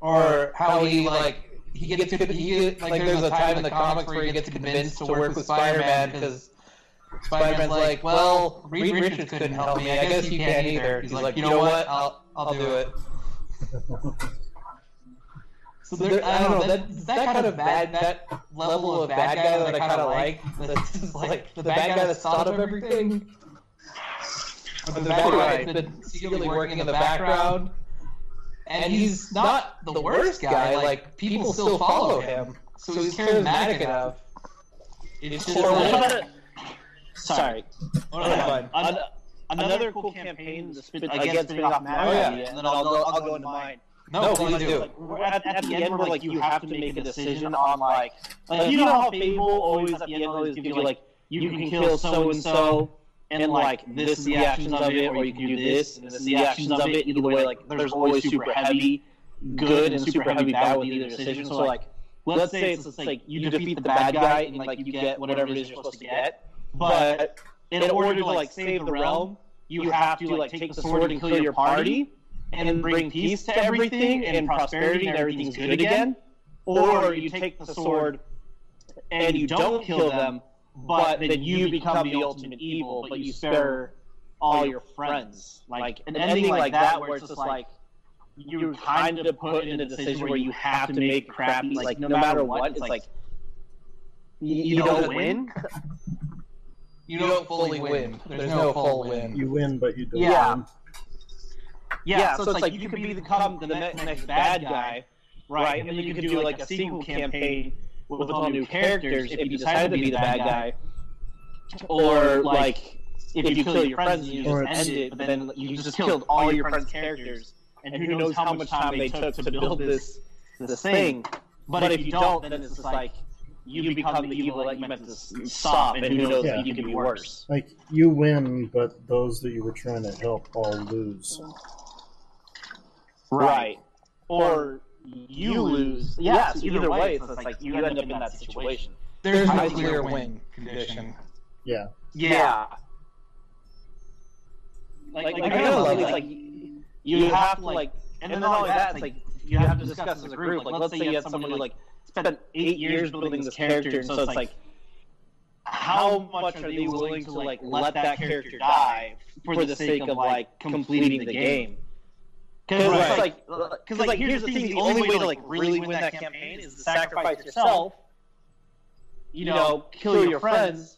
or how he like he gets he get, like there's a time in the comics where he gets convinced to work with Spider-Man because Spider-Man's like, well, Reed Richards couldn't help me. I guess you can't either. He's like, you know what? I'll I'll do it. So there, I don't know that that kind of bad that level of bad guy that I kind of like. That's like the bad guy that's thought of everything. But the bad guy that's been secretly working in the background. And he's not the worst guy. Like people still follow him, so he's charismatic enough. It's just Or what like, about a, sorry. Fine. An- another cool campaign, the spin, again, spinning off Matt's Oh, yeah. idea, and then I'll go, I'll go into mine. no, please do. Like, we're at, at the end where like you have to make a decision on like, like you know how Fable always at the end always gives you like you can kill so and so and like this is the actions of it or you can do this and this is the actions of it. Either way, like there's always super heavy good and super heavy bad with either decision. So like let's say it's, it's like you defeat the bad guy and like you get whatever it is you're supposed to get, but in order to like save the realm, you have to like take the sword and kill your party, and bring peace to everything and prosperity and everything's good again. Or you take the sword and you don't kill them, but then you become the ultimate evil, but you spare all your friends. Like an ending like that, where it's just like you're kind of put in a decision where you have to make crappy, like no matter what, it's like you, you don't win. You don't fully win. There's no full win. You win, but you don't Yeah. win. Yeah, so, it's like you could be become the ne- next bad guy, right? And then you could do like a sequel campaign with all new characters if you decide to be the bad guy, or like if you kill your friends and you just end it, but then you just killed all your friends' characters, and who knows how much time they took to build this this thing. But if you don't, then it's just like you become the evil that you meant to stop, and who knows Yeah. you can be worse. Like you win, but those that you were trying to help all lose. Right. Or you lose. Yes, either way, it's like you end up in that situation. There's no clear your win condition. Yeah. Yeah. Like, like, I know, like, like, you have to, like, and then not only that, it's like, you have to discuss as a group. Like, let's say you have someone who, like, spent eight years building this character, and so it's like, how much are they willing to, like, let that character die for the sake of, like, completing the game? Because Right. like, because uh, like, here's the thing: the only way to like really win that campaign is to sacrifice yourself. You know, kill your friends,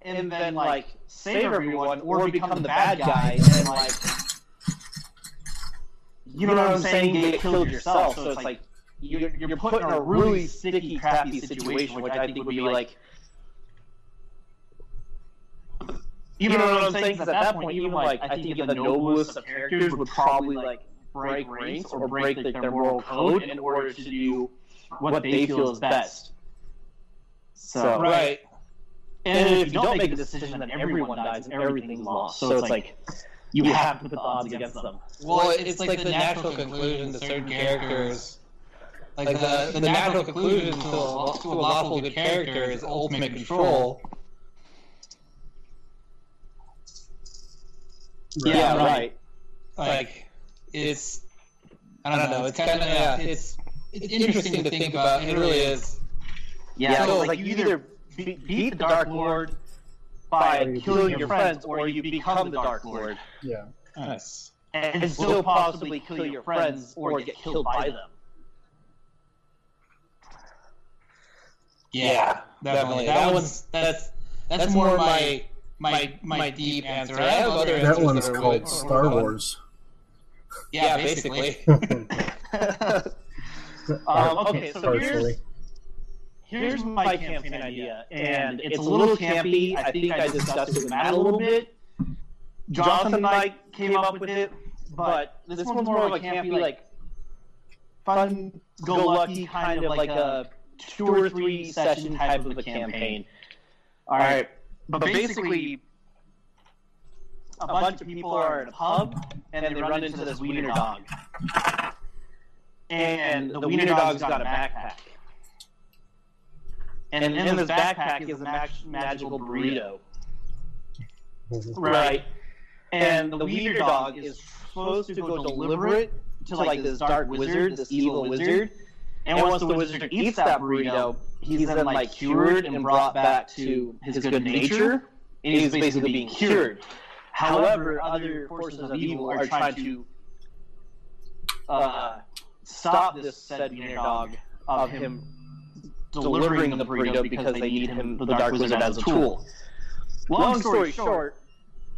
and then like save everyone, or become the bad guy, and like, you know what I'm saying? Get killed yourself. So it's like you're you're put in a really sticky, crappy situation, which I think would be like. You know what I'm saying? 'Cause at that point, even like I think the noblest of characters would probably like break ranks or break like, their moral code in order to do what they feel is best. So Right. and if you don't make a decision, then everyone dies and everything's lost. So it's like you have to put the odds against them. Well, it's like the natural conclusion to certain characters. Like the, the natural conclusion to a, to a lawful good character is ultimate control. Yeah, right. Like it's, I don't know. It's kind of yeah. It's it's interesting to think about. It really is. Yeah, So- so like you either be- beat the Dark Lord by killing your friends, or you become the Dark Lord Yeah. Nice. and still possibly kill your friends or get killed by them. Yeah, definitely. That one's that's that's more my my my deep answer. I have other That answers one's that are called Star Wars. Yeah, basically. Um, okay, so here's here's my campaign idea, and it's a little campy. I think I discussed it with Matt a little bit. Jonathan and I came up with it, but this one's more of a campy, like fun-go-lucky kind of like a two or three session type of a campaign. All right, but basically, a bunch of people are at a pub and then they run into this wiener dog, and the wiener dog's got a backpack. And in this backpack is a mag- magical burrito. Right. And the wiener dog is supposed to go deliver it to like this dark wizard, this evil wizard. And once the wizard eats that burrito, he's then like cured and brought back to his good nature, and he's basically being cured. However, other forces of evil are trying to uh, stop this said wiener dog of him delivering the burrito because they need him, the dark wizard, as a tool. Long story short,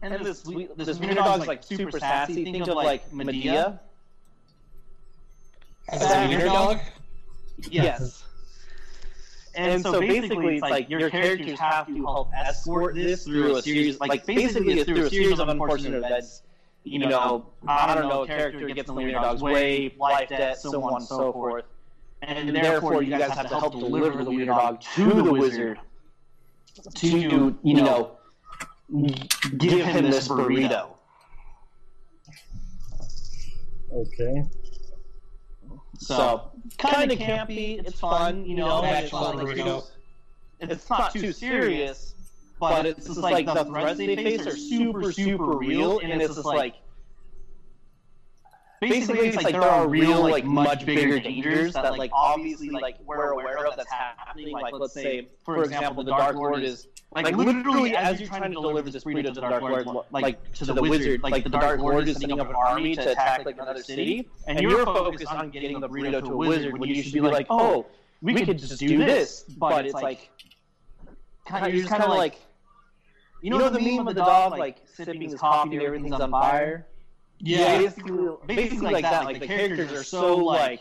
and this we- this wiener dog's like super sassy. Think of like Madea. As a wiener dog. Yes. And so basically, it's like your characters have to help escort this through a series, like basically it's through a series of unfortunate events. You know, I don't know, a character gets in the wiener dog's way, life debt, so on and so forth. And therefore, you guys have to help deliver the wiener dog to the wizard to, you know, give him this burrito. Okay. So kind of campy. It's fun, you know. Yeah, it's fun you know, It's not too serious, but it's just like the threats they face are super, super real, and it's just like basically it's like there are real, like much bigger dangers that like obviously like we're aware of that's happening. Like let's say, for example, the Dark Lord is like literally as you're trying to deliver this burrito to the Dark Lord, like to the wizard, like the Dark Lord is setting up an army to attack like another city, and you're focused on getting the burrito to a wizard when you should be like, oh, we could just do this, but it's like kind of, you're just kind of like. You know, the meme of the dog like sipping his coffee and everything's on fire? Yeah. basically, basically like that. Like the characters are so like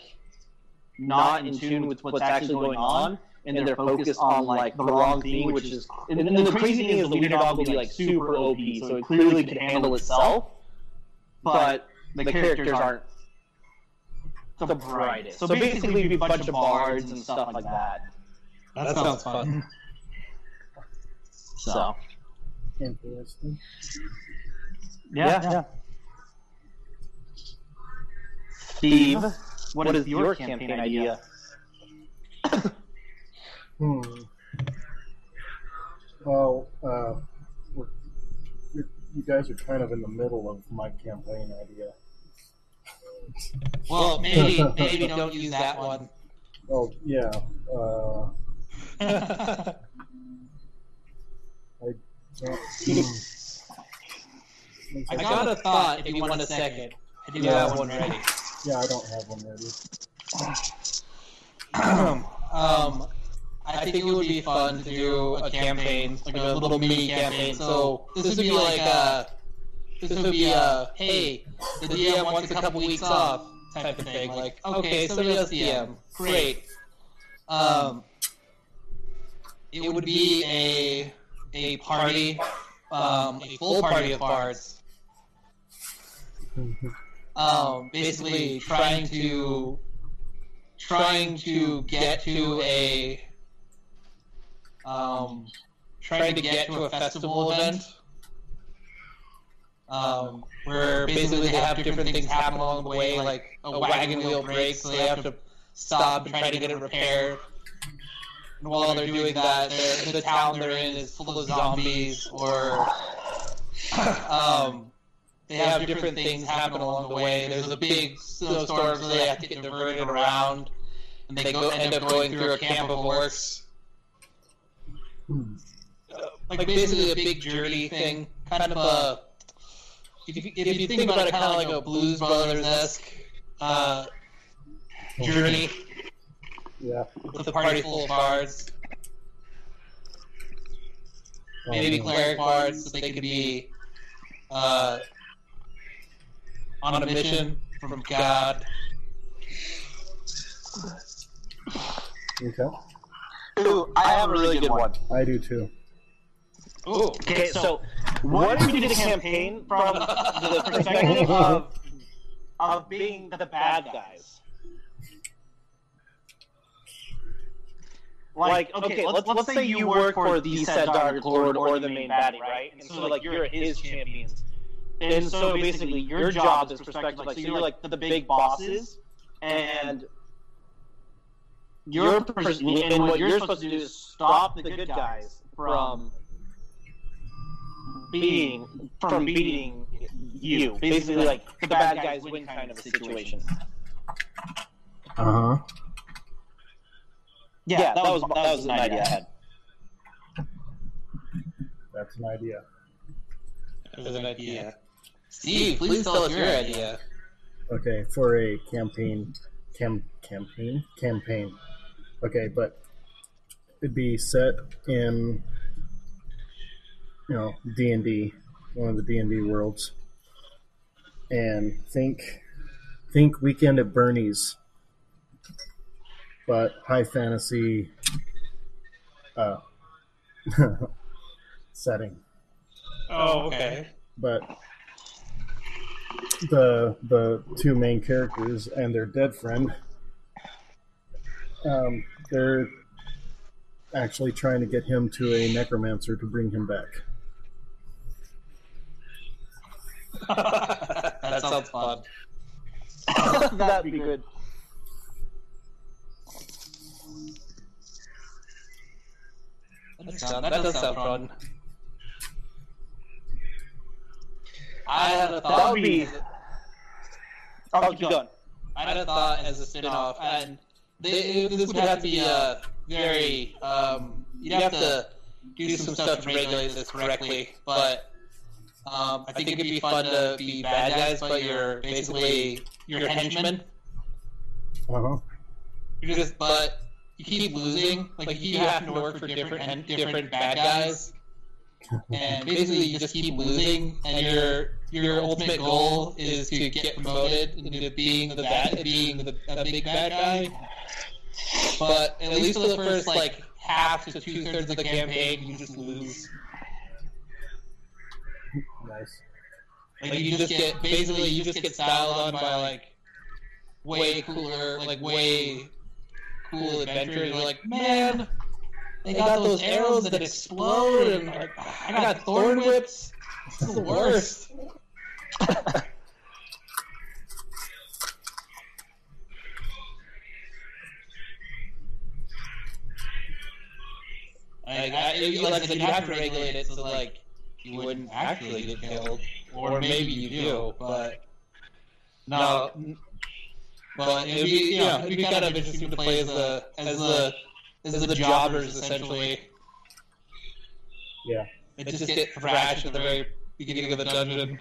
not in tune with what's actually going on, and then they're focused on like the wrong thing, which is. And, and the crazy thing is, the leader dog will be like super OP, so it clearly can handle itself, but the characters aren't the brightest. So basically, it'd be a bunch of bards and stuff like that. That sounds fun. So Interesting. yeah, yeah. Steve, what, what is your campaign idea? Hmm. Well, uh, we're, you're, you guys are kind of in the middle of my campaign idea. Well, maybe maybe don't use that one. Oh yeah. Uh, I don't. Hmm. I got a thought if you want a second. I do Yeah. have one ready. Yeah, I don't have one ready. um, I think it would be fun to do a campaign, like a little mini campaign. So this would be like a, this would be a, hey, the DM wants a couple weeks off type of thing. Like, okay, somebody else DM, great. Um, it would be a a party, um, a full party of bards. Um, basically trying to trying to get to a um, trying to get to a festival event um, where basically they have different things happen along the way, like a wagon wheel breaks, so they have to stop and try to get it repaired. And while they're doing that, they're, the town they're in is full of zombies, or um, they have different things happen along the way. There's a big snowstorm, so they have to get diverted around, and they go end up going through a camp of orcs. Like basically a big journey thing, kind of a. If you, if you think about it, kind of like a Blues Brothers esque uh, journey Yeah. with a party full of bards. Maybe Um, cleric bards, so they could be uh, on a mission from God. Okay. Ooh, I have a really good one. I do too. Ooh, Okay, so what if you did a campaign from the perspective of of being the bad guys? Like, okay, let's, let's say you work for the said Dark Lord or the main baddie, right? And so, like, you're his champions. And so, basically, your job is perspective, like, so you're like the big bosses, and your pers- and what you're supposed to do is stop the good guys from beating from beating you. Basically, like the bad guys win kind of a situation. Uh huh. Yeah, that was that was an idea I had. That's an idea. there's an idea. Steve, please tell us your idea. Okay, for a campaign, cam campaign, campaign. Okay, but it'd be set in, you know, D and D, one of the D and D worlds, and think, think Weekend at Bernie's, but high fantasy, uh, setting. Oh, okay. but the the two main characters and their dead friend um, they're actually trying to get him to a necromancer to bring him back. that, sounds, sounds fun. fun. That'd be good. That, sound, that, that does sound fun. fun. I had a thought. That would be. I'll keep going. I had a thought as a spin off, and they, this would have to be a very. Um, you'd have to do some stuff to regulate this correctly, but um, I think it'd be fun to be bad guys, but you're basically you're henchmen. Uh-huh. You're just, but you keep losing. Like you have to work for different hen- different bad guys, and basically you just keep losing. And your your ultimate goal is to get promoted into being the bad, being the a big bad guy. But at least for the first like half to two thirds of the campaign, you just lose. Nice. Like you just get basically you just get styled on by like way cooler, like way cool adventures. You're like, man, they got those arrows that explode, and like, I got thorn whips. This is the worst. Like, I, like I said, you have to regulate it so like you wouldn't actually get killed, or maybe you do, but no. But it'd be, you know, it'd be kind of interesting to play as the as the as the jobbers essentially. Yeah. And just get thrashed at the very beginning of the dungeon.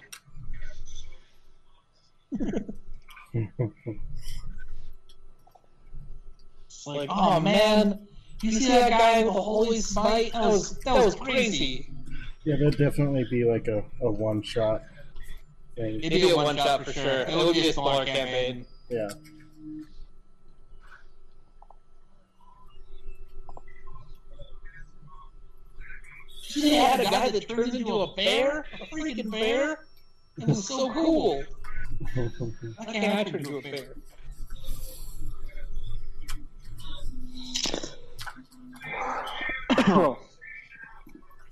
It's like, oh, oh man, you see that guy with the holy smite? That was that was crazy. Yeah, that'd definitely be like a, a one shot thing. It'd be a one shot for sure. It would be a smaller campaign. Yeah. They had a guy that turns into a bear, a freaking bear. It was so cool. Why can't I turn into a bear?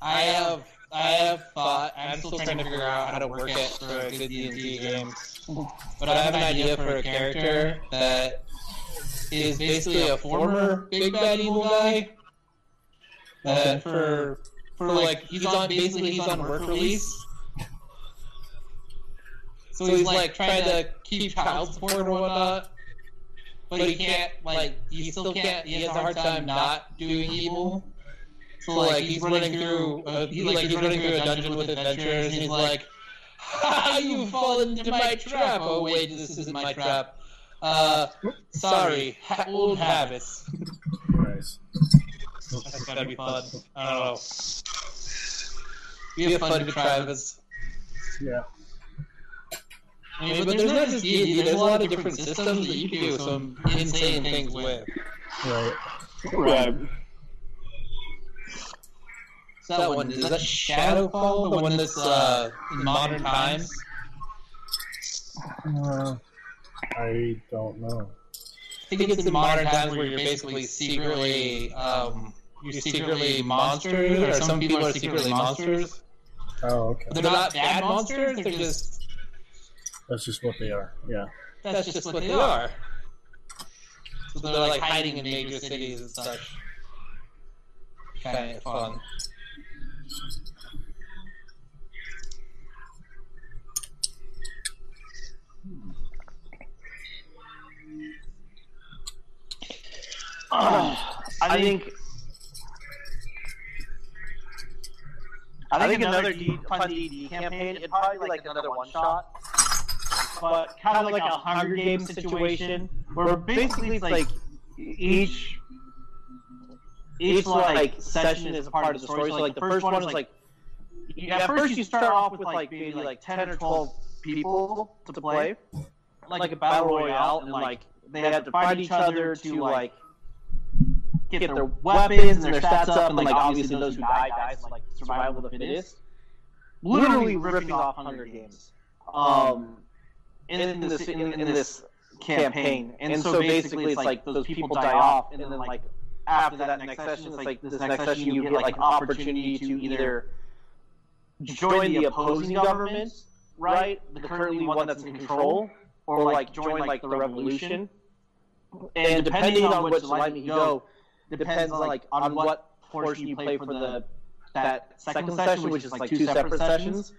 I have I have thought. I'm still trying to figure out how to work it for a good D and D game. But I have an idea for a character that is basically a former big bad evil guy. That for for like he's on basically he's on work release. So he's like trying to keep child support or whatnot. But he can't like he still can't he has a hard time not doing evil. So like he's running through, uh, he's like he's running through a dungeon with adventurers, and he's like, "Ha! You've fallen into my trap. Oh wait, this isn't my trap. Uh, sorry, ha- old habits." Nice. That's gotta be fun. I don't know. Be a fun Travis. Yeah. I mean, but there's not just D&D. There's a lot of different systems that you can do some insane things with. Right. Right. Is that one? Is that Shadowfall? The one that's uh, in modern times? Uh, I don't know. I think it's in modern times where you're basically secretly, um, you're secretly monsters, or some people are secretly monsters. Oh, okay. But they're not bad monsters. They're just That's just what they are. Yeah. that's just what they are. So they're like hiding in major cities and such. Kind of fun. Hmm. I think. I think another D, fun D&D campaign. It'd probably like another one shot, but kind of like a Hunger Games situation, where basically it's like each each like session is a part of the story. So like the first one is like you, at first you start off with like maybe like ten or twelve people to play, like a battle royale, and like they have to fight each other to like get their weapons and their stats up, and like obviously those who die dies like survival of the fittest. Literally ripping off Hunger Games, um, in this in, in this campaign. And so basically, it's like those people die off, and then like after that next session, it's like this next session you get like an opportunity to either join the opposing government, right, the currently one that's in control, or like join like the revolution. And depending on which alignment you go, depends like on what portion you play for the that second session, which is like two separate sessions.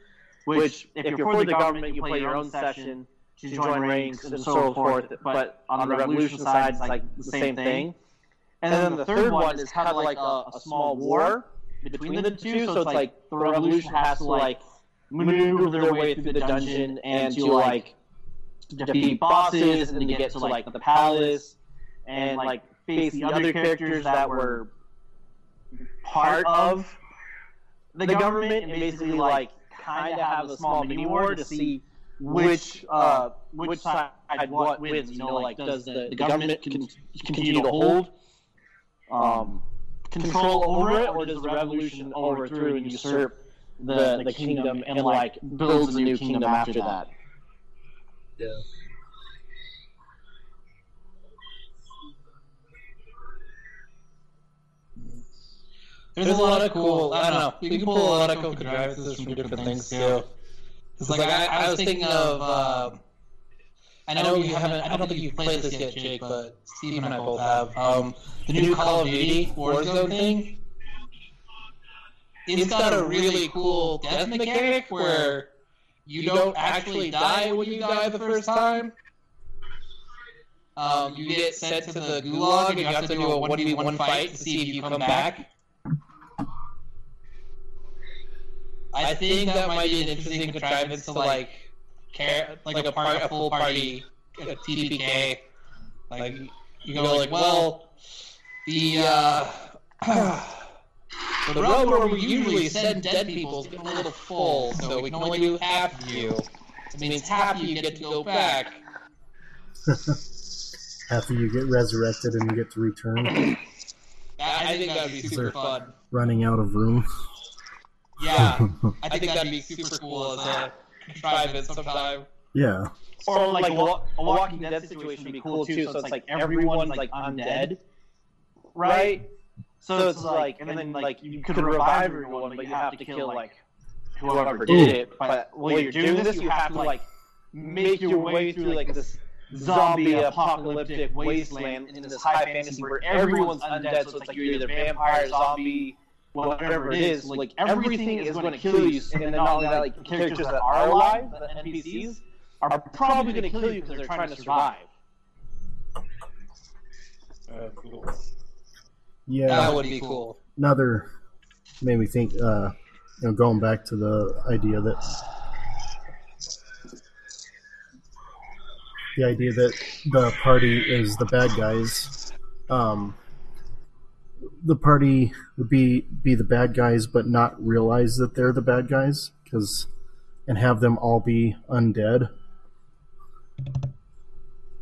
which if you're for the government, you play your own session to join ranks and so forth. But on the revolution side, it's like the same thing. And then the third one is kind of like a, a small war between the two. So it's like the revolution has to like maneuver their way through the dungeon and to like defeat bosses and then to get to like the palace and like face the other characters that were part of the government and basically like kind of have a small mini war to see which uh, which side what wins. You know, like does the, the government con- continue to hold um, control over it, or does the revolution overthrow and usurp the, the kingdom and like builds a new kingdom after that? Yeah. There's a lot of cool. I don't know. You can pull a lot of cool contrivances from different things too. It's like I, I was thinking of. Uh, I know you haven't. I don't think you've played this yet, Jake, but Steve and I both have. Um, the new Call of Duty Warzone thing. It's got a really cool death mechanic where you don't actually die when you die the first time. Um, you get sent to the gulag and you have to do a one v one fight to see if you come back. I think that might be an interesting contrivance to like, care like a part a full party a TPK. Like you go like, well, the uh, the road where we usually send dead people is getting a little full, so we can only do half of you. It means half of you get to go back. After you get resurrected and you get to return, I, I think that would be super fun. running out of room. Yeah, I think that'd be super cool as a contrivance sometime. Yeah. Or like a, wa- a Walking Dead situation would be cool too. So it's like everyone's like undead, right? So it's like, and then like you could revive everyone, but you have to kill like whoever did it. But while you're doing this, you have to like make your way through like this zombie apocalyptic wasteland in this high fantasy where everyone's undead. So it's like you're either vampire, zombie, whatever it is. Like everything is going to kill you, and then not only that, like the characters that are alive, the NPCs, are probably going to kill you because they're trying to survive. Yeah. That would be cool. Another made me think, uh, you know, going back to the idea that the idea that the party is the bad guys. Um, the party would be be the bad guys, but not realize that they're the bad guys, because and have them all be undead.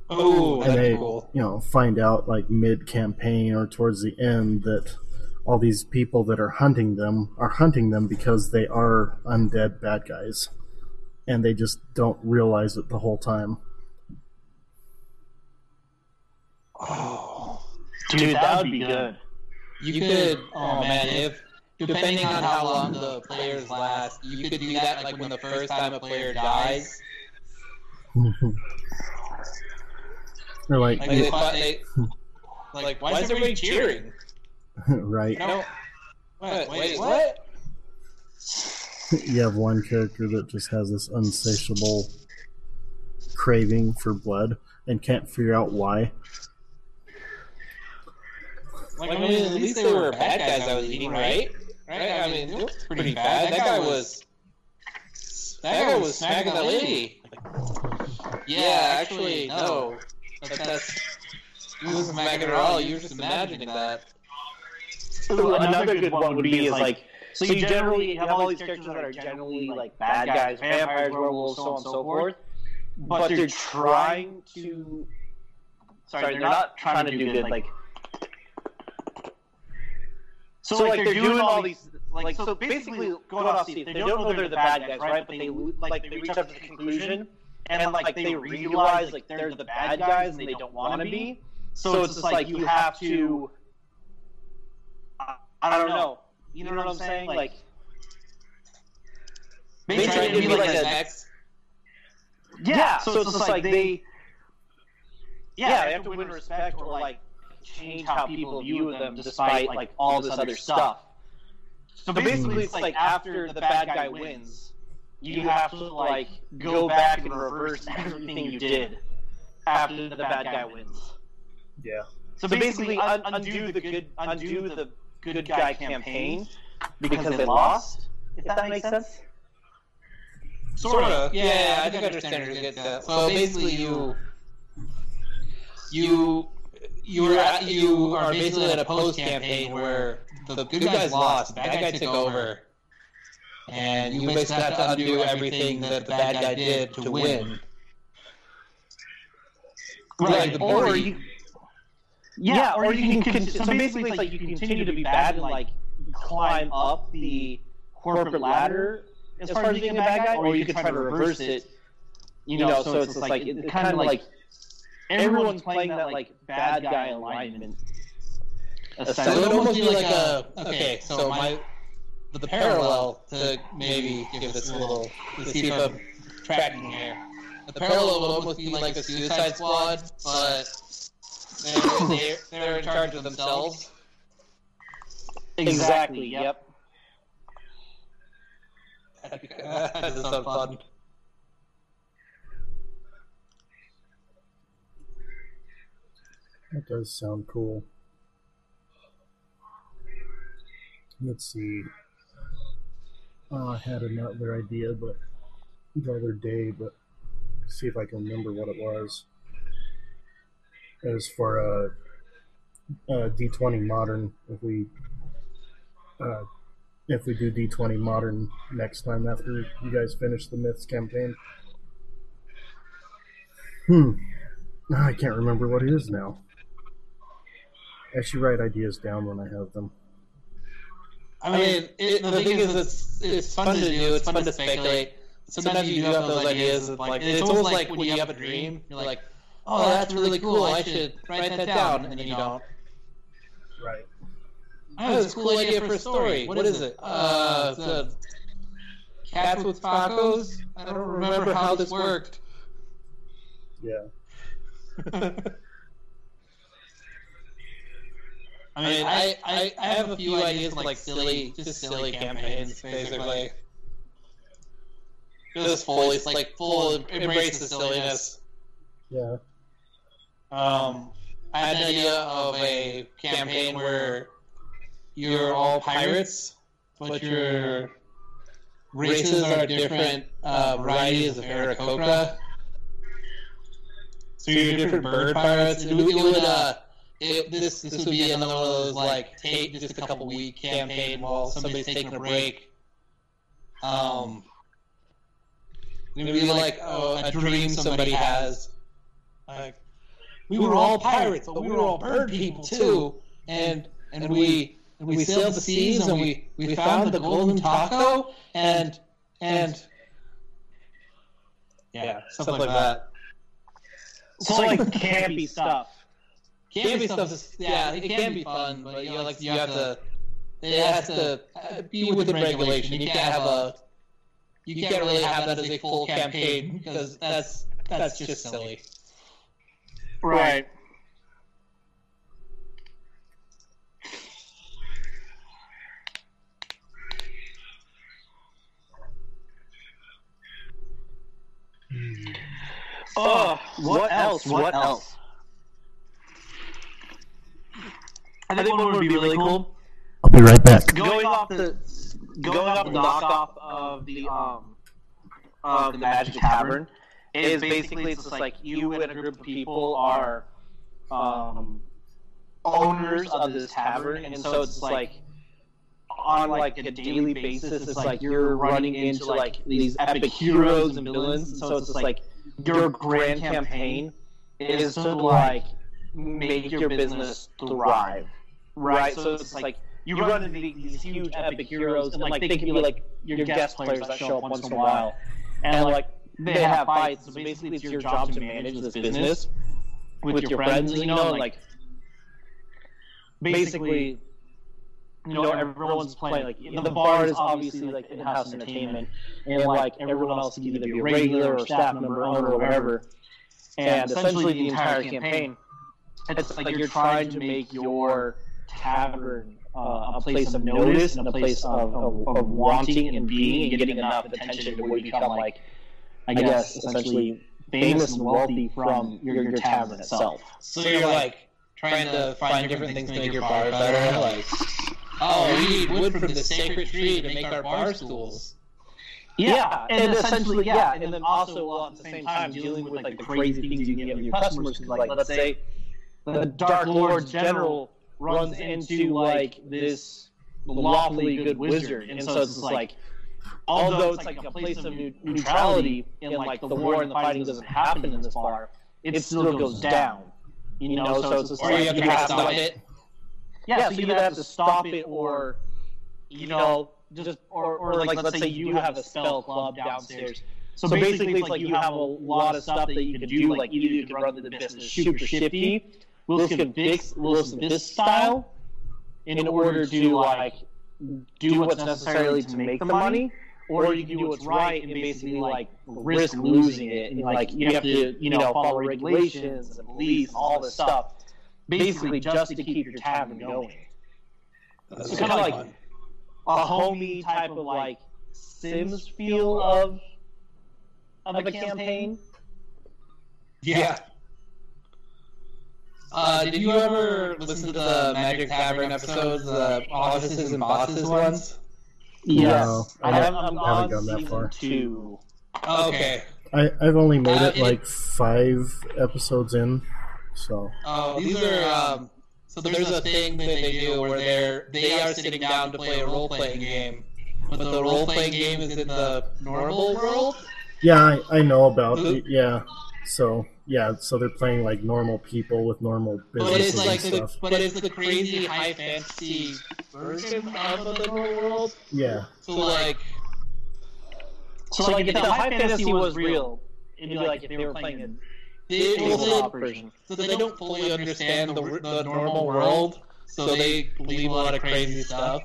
Oh, and that'd they cool. you know find out like mid campaign or towards the end that all these people that are hunting them are hunting them because they are undead bad guys and they just don't realize it the whole time Oh, Dude, that would be good. You could, oh, oh man, if depending on how long the players last, you could do that like when the first time a player dies. or like Like, they, they, like why is everybody cheering? right No. What? Wait, what? you have one character that just has this unsatiable craving for blood and can't figure out why Like, I mean, at least they were bad guys I was eating, right? Right? I mean, it was pretty bad. That guy was. That guy was smacking that lady. Yeah, actually, no. That, that's. He wasn't smacking her at all. You were just imagining that. Ooh, another good one would be is like so you generally have all these characters that are generally like bad guys, vampires, werewolves, so on and so forth, but they're trying to. Sorry, they're not trying to do good. Like, so like they're doing all these. Like so, basically, going off Steve, they don't know they're the bad guys, right? But they like they reach up to the conclusion, and like they realize like they're the bad guys and they don't want to be. So it's just like you have to. I, don't know. You know what I'm saying? Like, They tried to be like a next. yeah. So it's just like they. Yeah, they have to win respect or like change how people view them despite like all this other stuff. So basically, it's like after the bad guy wins, you have to like go back and reverse everything you did after the bad guy wins. Yeah. So basically, un- undo the good, undo the good guy campaign because they lost. If that makes sense. Sort of. Yeah, I think I understand where you get that. So basically, you you you are you are basically in a post campaign where the good guys lost, the bad guy took over, and you basically have to undo everything that the bad guy did to win. Right. Like the or you, yeah, or you can. con- so basically, it's like you can continue to be bad and like climb up the corporate ladder as far as being a bad guy, or you can try to reverse it. You know, so it's like it's kind of like everyone's playing that like bad guy alignment. So it essentially. would almost be like a okay. So my the parallel to maybe give this a little to see if I'm tracking here. The parallel would almost be like a Suicide Squad, but they're, they're, they're in charge of themselves. Exactly. Yep. that does sound fun. That does sound cool. Let's see. Oh, I had another idea, but the other day, but see if I can remember what it was. As for a, a D20 modern, if we uh, if we do D20 modern next time after you guys finish the myths campaign. Hmm. I can't remember what it is now. I should write ideas down when I have them. I mean, it, the, thing is, it's it's fun to do. It's fun to speculate. Sometimes you do have those ideas. Of, like it's almost like when you have a dream. You're like, "Oh, that's really cool. I should write that down," and then you don't. Right. I have this cool idea for a story. What is it? Uh, it's a cats with tacos. I don't remember how this worked. Yeah. I mean, I, I, I have a few ideas for like silly, just silly campaigns, basically. Just fully, like full embrace the silliness. Yeah. Um, I had an idea of a campaign where you're all pirates, but your races are different uh, varieties of Aarakocra. So you're different bird pirates. It would, it would uh, it, this this would be another one of those like take just a couple week campaign while somebody's taking a break. Um, um it would be like oh, a dream somebody has. Like, we were all pirates, but we were all bird people too, and and we and we sailed the seas and we we found the golden taco and and yeah, something like that. So like campy stuff. Campy stuff is yeah, it can be fun, but you know, like you have to it has to uh, be within regulation. You can't have a you can't really have that as a full campaign because that's that's just silly. Right. Oh, what else? What else? I think what would be really cool. I'll be right back. Going off the going off the knockoff of the um of the Magic Tavern is basically it's just like you and a group of people are um owners of this tavern, and so it's like on like a daily basis, it's like you're running into like these epic heroes and villains, and so it's just like your grand campaign is to like make your business thrive, right? So it's like you run into these huge epic heroes, and like they can be like your guest players that show up once in a while, and like they have fights. So basically, it's your job to manage this business with your friends, you know, and like basically you know, everyone's playing. Like, you know, the bar is obviously like in-house entertainment, and like everyone else can either be a regular or staff member, owner, or whatever. And essentially, the entire campaign, it's like you're trying to make your tavern uh, a place of notice and a place of, of, of wanting and being and getting enough attention to where you become like, I guess, essentially famous and wealthy from your, your tavern itself. So you're like trying to find different things to make your bar better. Like, oh, we need wood from the sacred tree to make our bar stools. Yeah, and essentially, yeah, and then also well, at the same time dealing with like the crazy things you can get with your customers. Because, like, let's say the Dark Lord's general runs into like this lawfully good wizard, and so it's just like, although it's like a place of neu- neutrality, and like the war and the fighting doesn't happen in this bar, it still goes down. You know, so it's just Or like you have to you have stop to, it. yeah, so you either have to stop it or, you know, just or, or like let's say you have a spell club downstairs. So basically, it's like you have a lot of stuff that you can do. Like either you can run the business super shifty, Wilson Fisk, Wilson this style, in order to like do what's necessarily to make the money, or you can do what's right and basically like risk losing it. And like you have to, you know, follow regulations and police all this stuff, basically just to keep your tavern going. It's kind of like a homey type of like Sims feel of of a campaign. Yeah. Uh, did you ever listen to the Magic Tavern episodes, the offices and bosses ones? Yes, No, I I haven't, haven't- I'm haven't on gone that far. two. Okay. I, I've only made Uh, it it- like five episodes in, so Oh, these are um. So there's a thing that they do where they're they are sitting down to play a role playing game, but the role playing game is in the normal world. yeah, I, I know about it. Yeah, so yeah, so they're playing like normal people with normal But businesses it's like and the, stuff. but it's the crazy high fantasy version of the normal world. Yeah, So like, So, like, if the high fantasy was real, it'd be like if they were playing a they, tabletop well, version. so they don't fully understand the, the normal world, so they believe a lot of crazy stuff.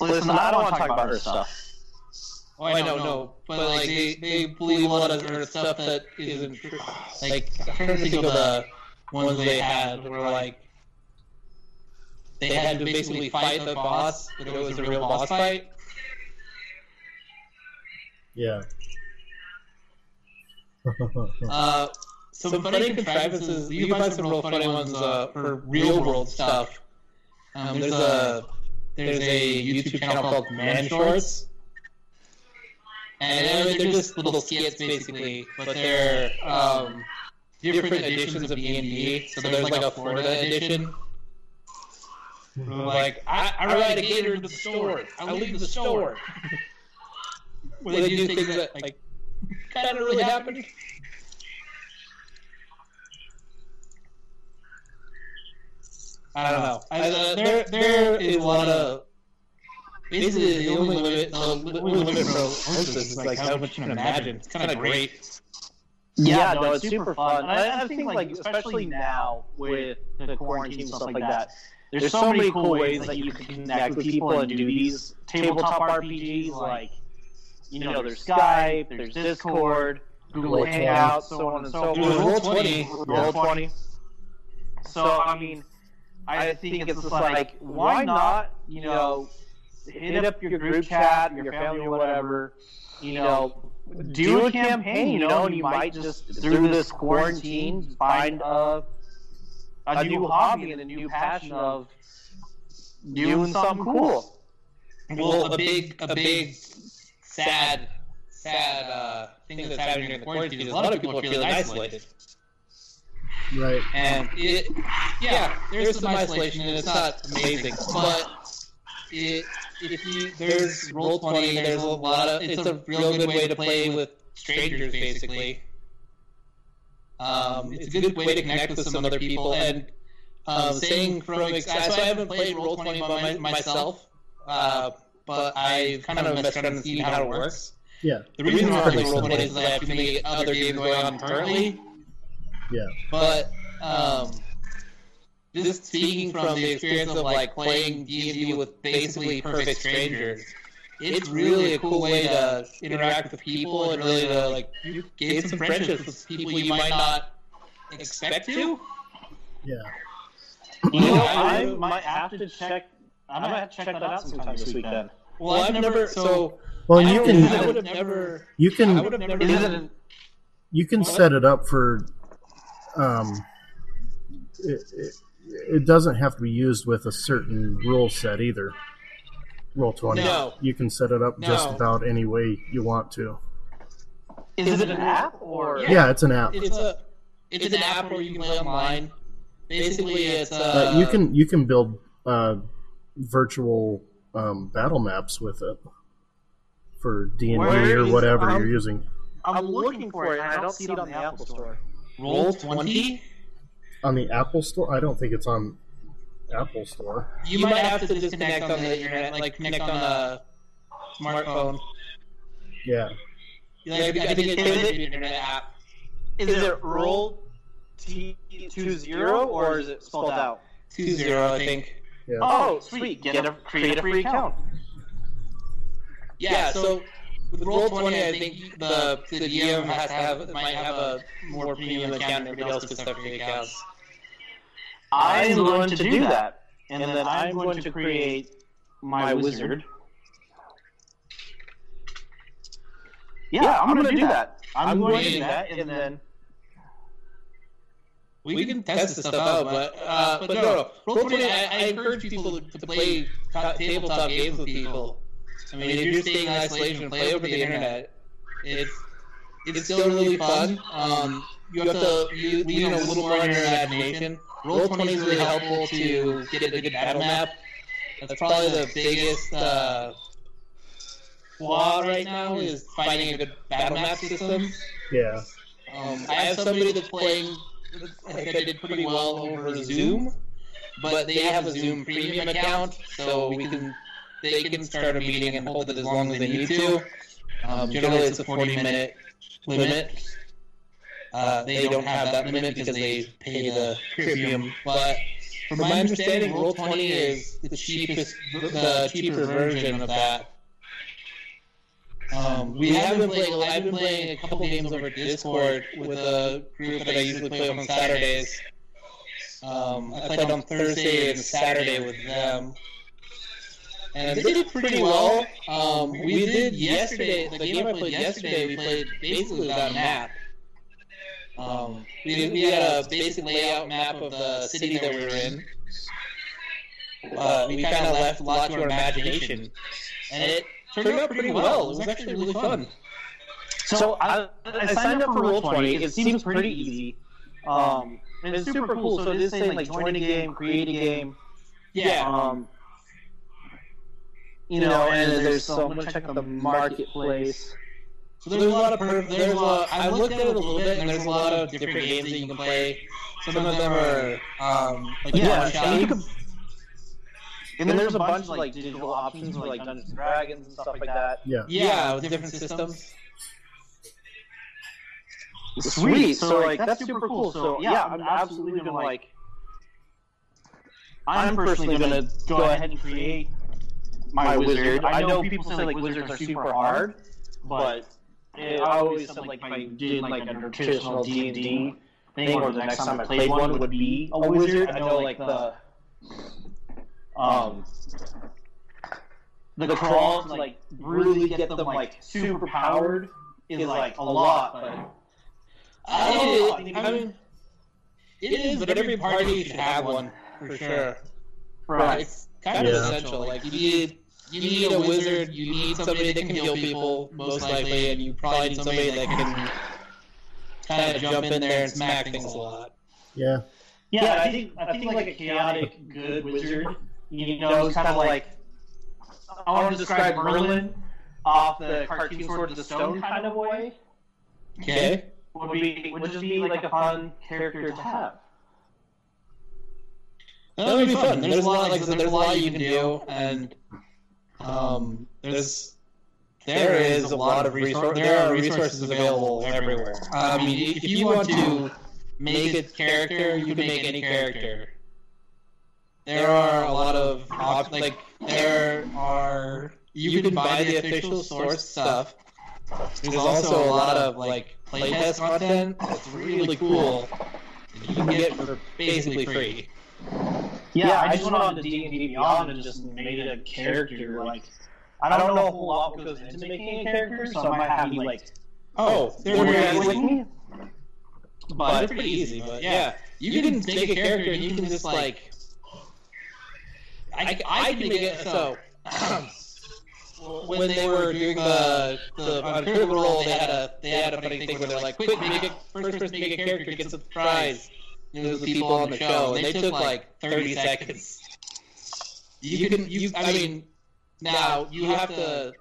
Listen, I don't want to talk about Earth stuff. Oh, I know, no, but like they, they believe a lot of Earth stuff that isn't true. Like I'm trying to think of the ones they had where like they had to basically fight the boss, but it was a real boss fight. yeah. Uh, some funny contrivances. You can find some real funny ones uh, for real world stuff. Um, there's a there's a YouTube channel called Man Shorts, and they're, they're just little skits basically, but they're um, different editions of D and D. So there's like a Florida edition. Like I, I ride a gator to the store. I leave the store. Where they do things that like kind of really happened. I don't know. I, uh, there, there is a lot of. Basically, the only limit, the um, only limit for Oasis is like how much you can imagine. It's kind of great. Yeah, no, it's super fun. I, I think, like, especially now with the quarantine and stuff like that, there's so many cool ways that you can connect with people and do these tabletop RPGs. Like, you know, there's Skype, there's Discord, Google Hangouts, so on and so Dude, forth. Roll20. Roll twenty. So I mean, I think it's just like, why not? You know, hit up your group chat, your family, or whatever. You know, do a campaign. You know, and you might just through this quarantine find a a new hobby and a new passion of doing something cool. Well, a big, a big, sad, sad uh, thing that's happening during the quarantine is a lot of people are feeling isolated. Right. And it, yeah, there's some isolation, and it's not amazing, but it, if you there's roll twenty, there's a lot of it's a real good way to play with strangers, basically. Um, it's a good way to connect with some other people, and um, saying from ex- so I haven't played roll twenty by my, myself, uh, but I've kind of messed around and seen how it works. Yeah. The reason why I play roll twenty is that I have too many other games going on currently. Yeah. But um, just speaking from the experience of like playing D and D with basically perfect strangers, it's really a cool way to interact with people and really to like gain some friendships with people you might not expect to. Yeah. You know, I might have to check. I might have to check that out sometime this week then. Well, I've never so. Well, I you can I would have never. you I can would have never. Done- you can set it up for um it, it, it doesn't have to be used with a certain rule set either roll 20 No. you can set it up just about any way you want to is it an app or? yeah, it's an app It's a. It's an app where you can play online. Basically, it's uh, uh, you can you can build uh, virtual um, battle maps with it for D and D or is it? whatever you're using I'm looking for it and I don't see it on the Apple Store. roll twenty. On the Apple Store. I don't think it's on Apple Store. You might have to disconnect on the internet, like connect on a smartphone. Yeah, Like, I think it's Is it- an internet app. Is it roll T two zero or is it spelled out? Two zero, I think. yeah. Oh, sweet! Get a create a free account. Yeah, so with roll twenty, I think the the DM has to have might have a more premium account, and everybody else gets their free accounts. I am going to do that, and then I'm going to create my wizard. Yeah, I'm going to do that. I'm going to do that, and then We can test this stuff out, but uh, but no, no. Roll twenty. I, I encourage people to, to play ta- tabletop games with people. I mean, if you're staying in isolation, and play over the internet. It's it's still really fun. Um, you have to you lean a little more on your imagination. Roll twenty is really helpful to get a good battle map. That's probably the biggest uh, flaw right now is finding a good battle map system. yeah. Um, I have somebody that's playing that did pretty well over Zoom, but they have a Zoom premium account, so we can they can start a meeting and hold it as long as they need to. Um, generally, it's a 40 minute limit. Uh, they don't have that limit because they pay the premium, but from my understanding, Roll 20 is the cheapest, the cheaper version of that. Um, we have been playing. I've been playing a couple games over Discord with a group that I usually play on Saturdays. Um, I played on Thursday and Saturday with them, and they did pretty well. Um, we did yesterday. The game I played yesterday, we played basically without a map. Um, we, we had a basic layout map of the city that we were in. Uh, we kind of left a lot to our imagination, and it turned out pretty well. It was actually really fun. So I, I signed up for Roll Twenty. It seems pretty easy. Um, and it's super cool. So it is saying like join a game, create a game. Yeah. Um, you know, and there's so I'm gonna check out the marketplace. So there's a lot of per- there's a I looked at it a little bit, and there's a lot of different games that you can play. Some of them are um, like Yeah, one and you shot. can. And there's a bunch of like digital options for like Dungeons and Dragons and stuff like that. Yeah. Yeah, with different systems. Sweet. So like that's super cool. So yeah, I'm absolutely gonna like. I'm personally gonna go ahead and create my wizard. I know people say like wizards are super hard, but it, I always said like if I did like a traditional D and D thing, or the next time I played one would be a wizard. I know like the um the crawl to like really get them like super powered is like a lot, but. I, I mean, it is, but every party should have one for sure. Right. It's kind of Yeah. essential. Like you need you need a wizard, you need somebody that can heal people most likely, and you probably need somebody that can kind of jump in there and smack things a lot. Yeah. Yeah, I think I think like a chaotic good wizard, you know, it's kind of like I want to describe Merlin off the cartoon Sword of the Stone kind of way. Okay. Would be would just be like a fun character to have. That would be fun. There's a lot, like I there's a lot you can do, and um, there's there is a lot of resources. There are resources available everywhere. I mean, if you want to make a character, you can make any character. There are a lot of op- like there are you can buy the official source stuff. There's also a lot of like playtest content that's really cool. You can get for basically free. Yeah, I just went on to D and D Beyond and just made it a character. Like, I don't know a whole lot what goes into making a character, so I might have you like Oh, they're work very me. But it's pretty easy. But yeah, you can make a character and you can just like. I, I can make it so. when they were doing the the on Critical Role, they had a they had a funny thing where they're like, "Quick, make a first person make a character gets a prize." You know, the people on the show, and they took like thirty seconds. You can you I mean, now you have to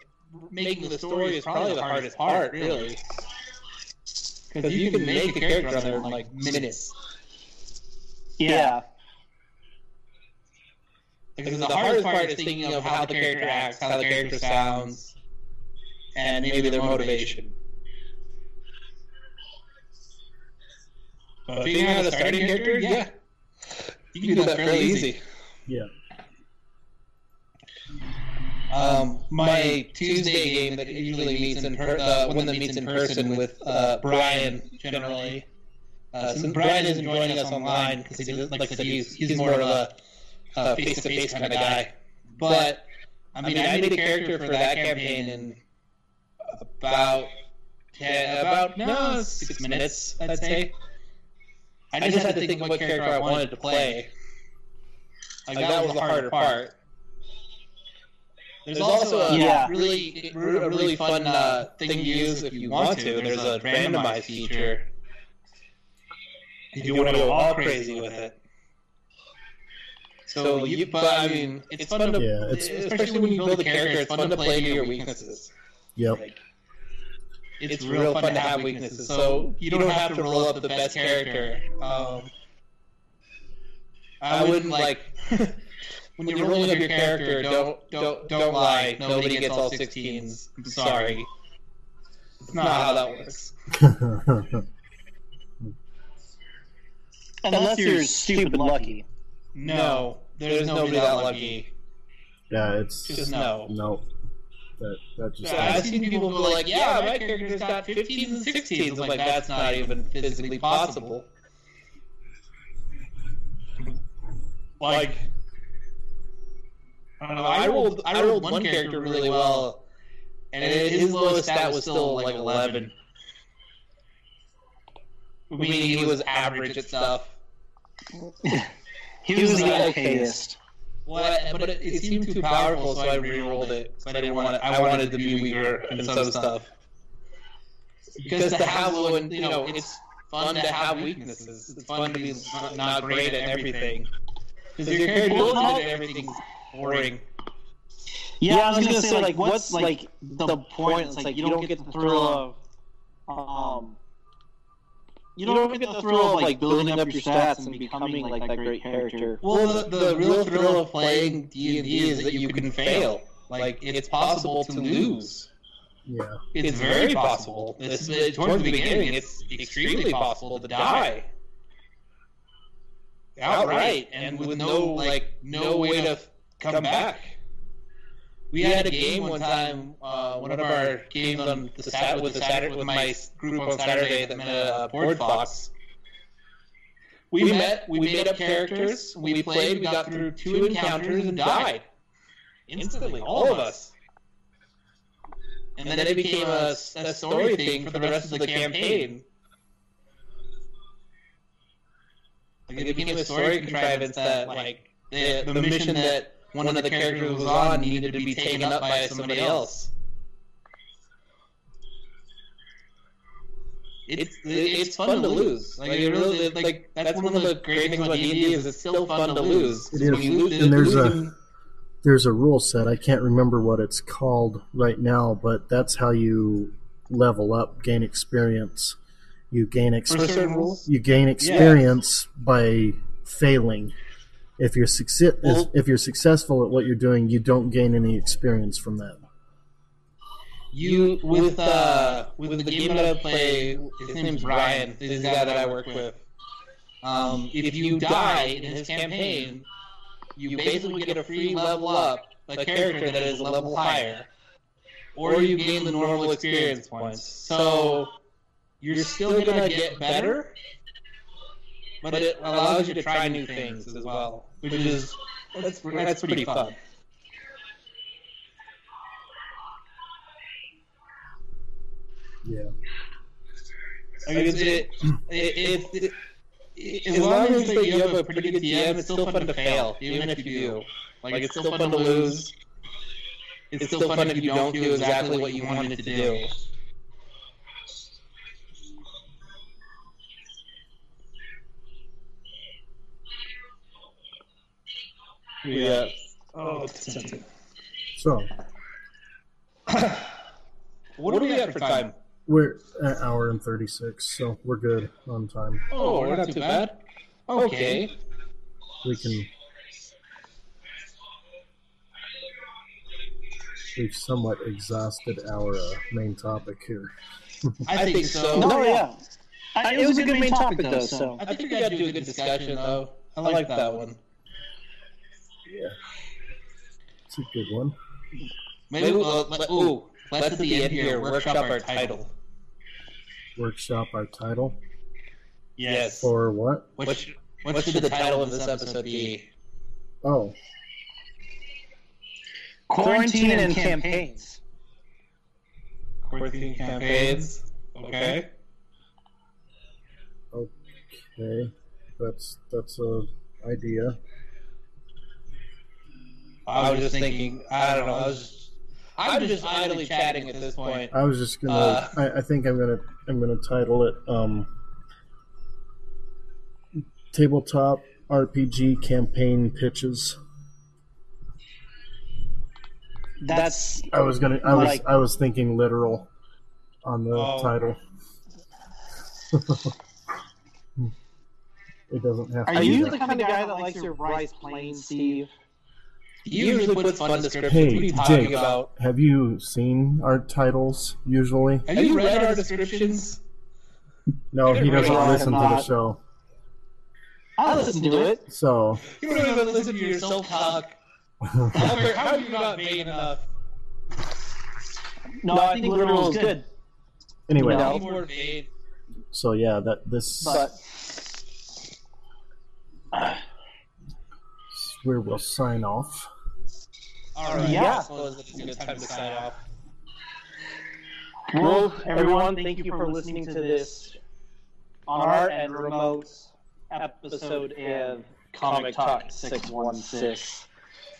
making the story is probably the hardest part, really. Because you can make a character on there in like minutes. Yeah. Because the hardest part is thinking of how the character acts, how the character sounds, and maybe their motivation. But figuring out a starting character, yeah, you can do that fairly easy. Yeah. Um, my Tuesday game that usually meets in per- the one that meets in person with uh, Brian generally. Uh, since Brian isn't joining us online because he like I said, he's, he's more of a uh, face-to-face kind of guy. But I mean, I made a character for that campaign in about ten, about no six minutes, I'd say. I just had to think of what character I wanted to play. Like that was the harder part. There's also a Yeah. really a really fun uh, thing to use if you want to. There's a randomized feature. If you want to go all crazy with it. So you, but I mean, it's fun to, Yeah, it's- especially when you build a character, it's fun to play into your weaknesses. Yep. It's real fun to have weaknesses, so you don't have to roll up the best character. Um, I wouldn't like when you're rolling up your character. Don't don't don't lie. Nobody gets all 16s. I'm sorry. It's not how that works. Unless you're stupid lucky. No, there's nobody that lucky. yeah, it's Just no. no. That that just Yeah, I've seen people who are like, yeah, my character's got 15s and 16s. I'm like, that's not even physically possible. Like, I don't know. I rolled, I rolled one character really well, and his lowest stat was still like 11. Meaning he was average at stuff. He was the okayest. What? But it, it seemed too powerful, so I re-rolled it. So I didn't want it. I wanted to be weaker and some stuff. Because to have one, you know, it's fun to have weaknesses. It's fun to be not- not great at everything. Because your character Well, is good at everything's boring. Yeah, I was gonna say like, what's like the point? It's like you don't get the thrill of, um, you don't get the thrill of like building up your stats and becoming like that great character. Well, the, the real thrill of playing D and D is that you can fail. Like it's possible to lose. yeah. It's very possible. It's, it, towards the beginning, it's extremely possible to die outright and with no like no way to come back. We had a game one time. Uh, one of our games on the sat with the Saturday with my group on Saturday that met uh, Board Fox. We met. We made up characters. We played. We got through two encounters and died instantly. All of us. And then it became a, a story thing for the rest of the campaign. Like it became a story contrivance that, like, the, the mission that one of the characters was on needed to be taken up by somebody else. It's it's fun to lose. Like it really like that's one of the great things about D and D is it's still fun to lose. It is. When you lose, And there's a- There's a rule set. I can't remember what it's called right now, but that's how you level up, gain experience. You gain ex- for certain you gain experience by failing. If you're success Well- if you're successful at what you're doing, you don't gain any experience from that. You with uh with the game that I play, his name's Brian. This is the guy that I work with. Um, if you die in his campaign, you basically get a free level up a character that is a level higher, or you gain the normal experience points. So you're still gonna get better, but it allows you to try new things as well, which is that's that's pretty fun. Yeah. I mean, it's, it, it, it, it, as long as like, you have a pretty good DM, it's still fun to fail, even if you do. Like, it's still fun to lose. It's still fun if you don't do exactly what you wanted to do. Yeah. Oh, it's. So What do we have for time? we're an hour and thirty six, so we're good on time. Oh, we're not too bad. Okay. We can. We've somewhat exhausted our uh, main topic here. I think so. No, yeah. I, it was a good main topic, though, so. I think we got to do a good discussion, though. I like that one. Yeah, it's a good one. Maybe, uh, let, ooh, let's at the end here workshop our title. Workshop our title Yes. for what? What, sh- what should the title of this episode be? Oh, Quarantine and campaigns. Quarantine campaigns. Okay. okay, that's that's a idea. I was just thinking. I don't know. I was. Just, I'm just idly chatting at this point. I was just gonna. Uh, I, I think I'm gonna. I'm gonna title it. Um, tabletop RPG campaign pitches. That's I was gonna. I was. I was thinking literal on the Oh. title. it doesn't have to. Are be you that. the kind of guy that likes your rice plain, Steve? He usually puts fun descriptions. Hey, what are you talking Jake. about? Have you seen our titles usually? Have you read our descriptions? No, he doesn't No, I listen to the show. I listen to it. So You don't even listen to yourself talk. Albert, how are you not vain enough? No, I think literal is good. anyway, No. Be more vain. so yeah, that this But is where we'll sign off. All right. Yeah. I suppose it's a good time to sign off. well, everyone, thank you for listening to this on our and remote episode of Comic Talk 616.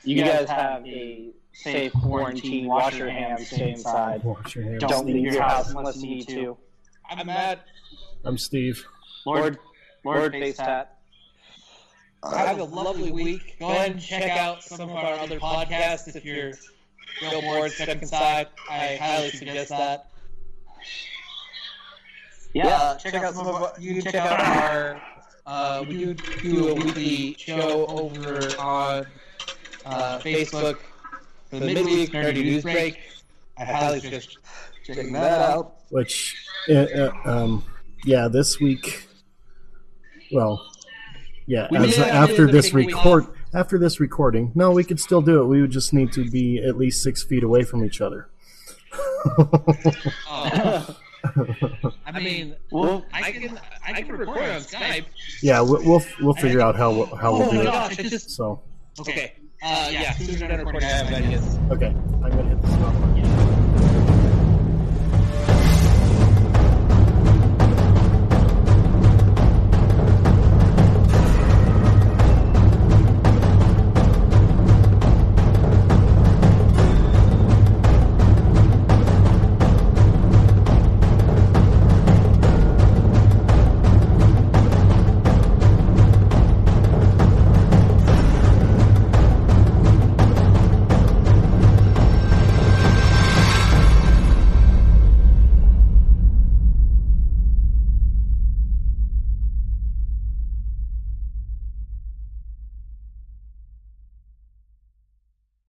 You guys have a safe quarantine. Wash your hands. Stay inside. Wash your hands. Don't leave your house unless you need to. I'm mad. I'm Steve. Lord, Lord, face tat. Have a lovely week. Go ahead and check out some of our other podcasts if you're real bored, stuck inside. I highly suggest that. Yeah. Uh, check out some of our, you can check out our uh, we do do a weekly show over on uh, Facebook for the midweek nerdy news break. I highly suggest checking that out. Which, uh, uh, um, yeah, this week. Well, yeah, We as, may after this taking a week record, after this recording, no, we could still do it. We would just need to be at least six feet away from each other. Oh. I mean, Well, I can I can record on Skype. yeah, we'll we'll, we'll figure out how we'll, how we'll Oh do my gosh! It just So, okay. Uh, yeah, as soon as we're recording, I have ideas. okay, I'm gonna hit the stop button.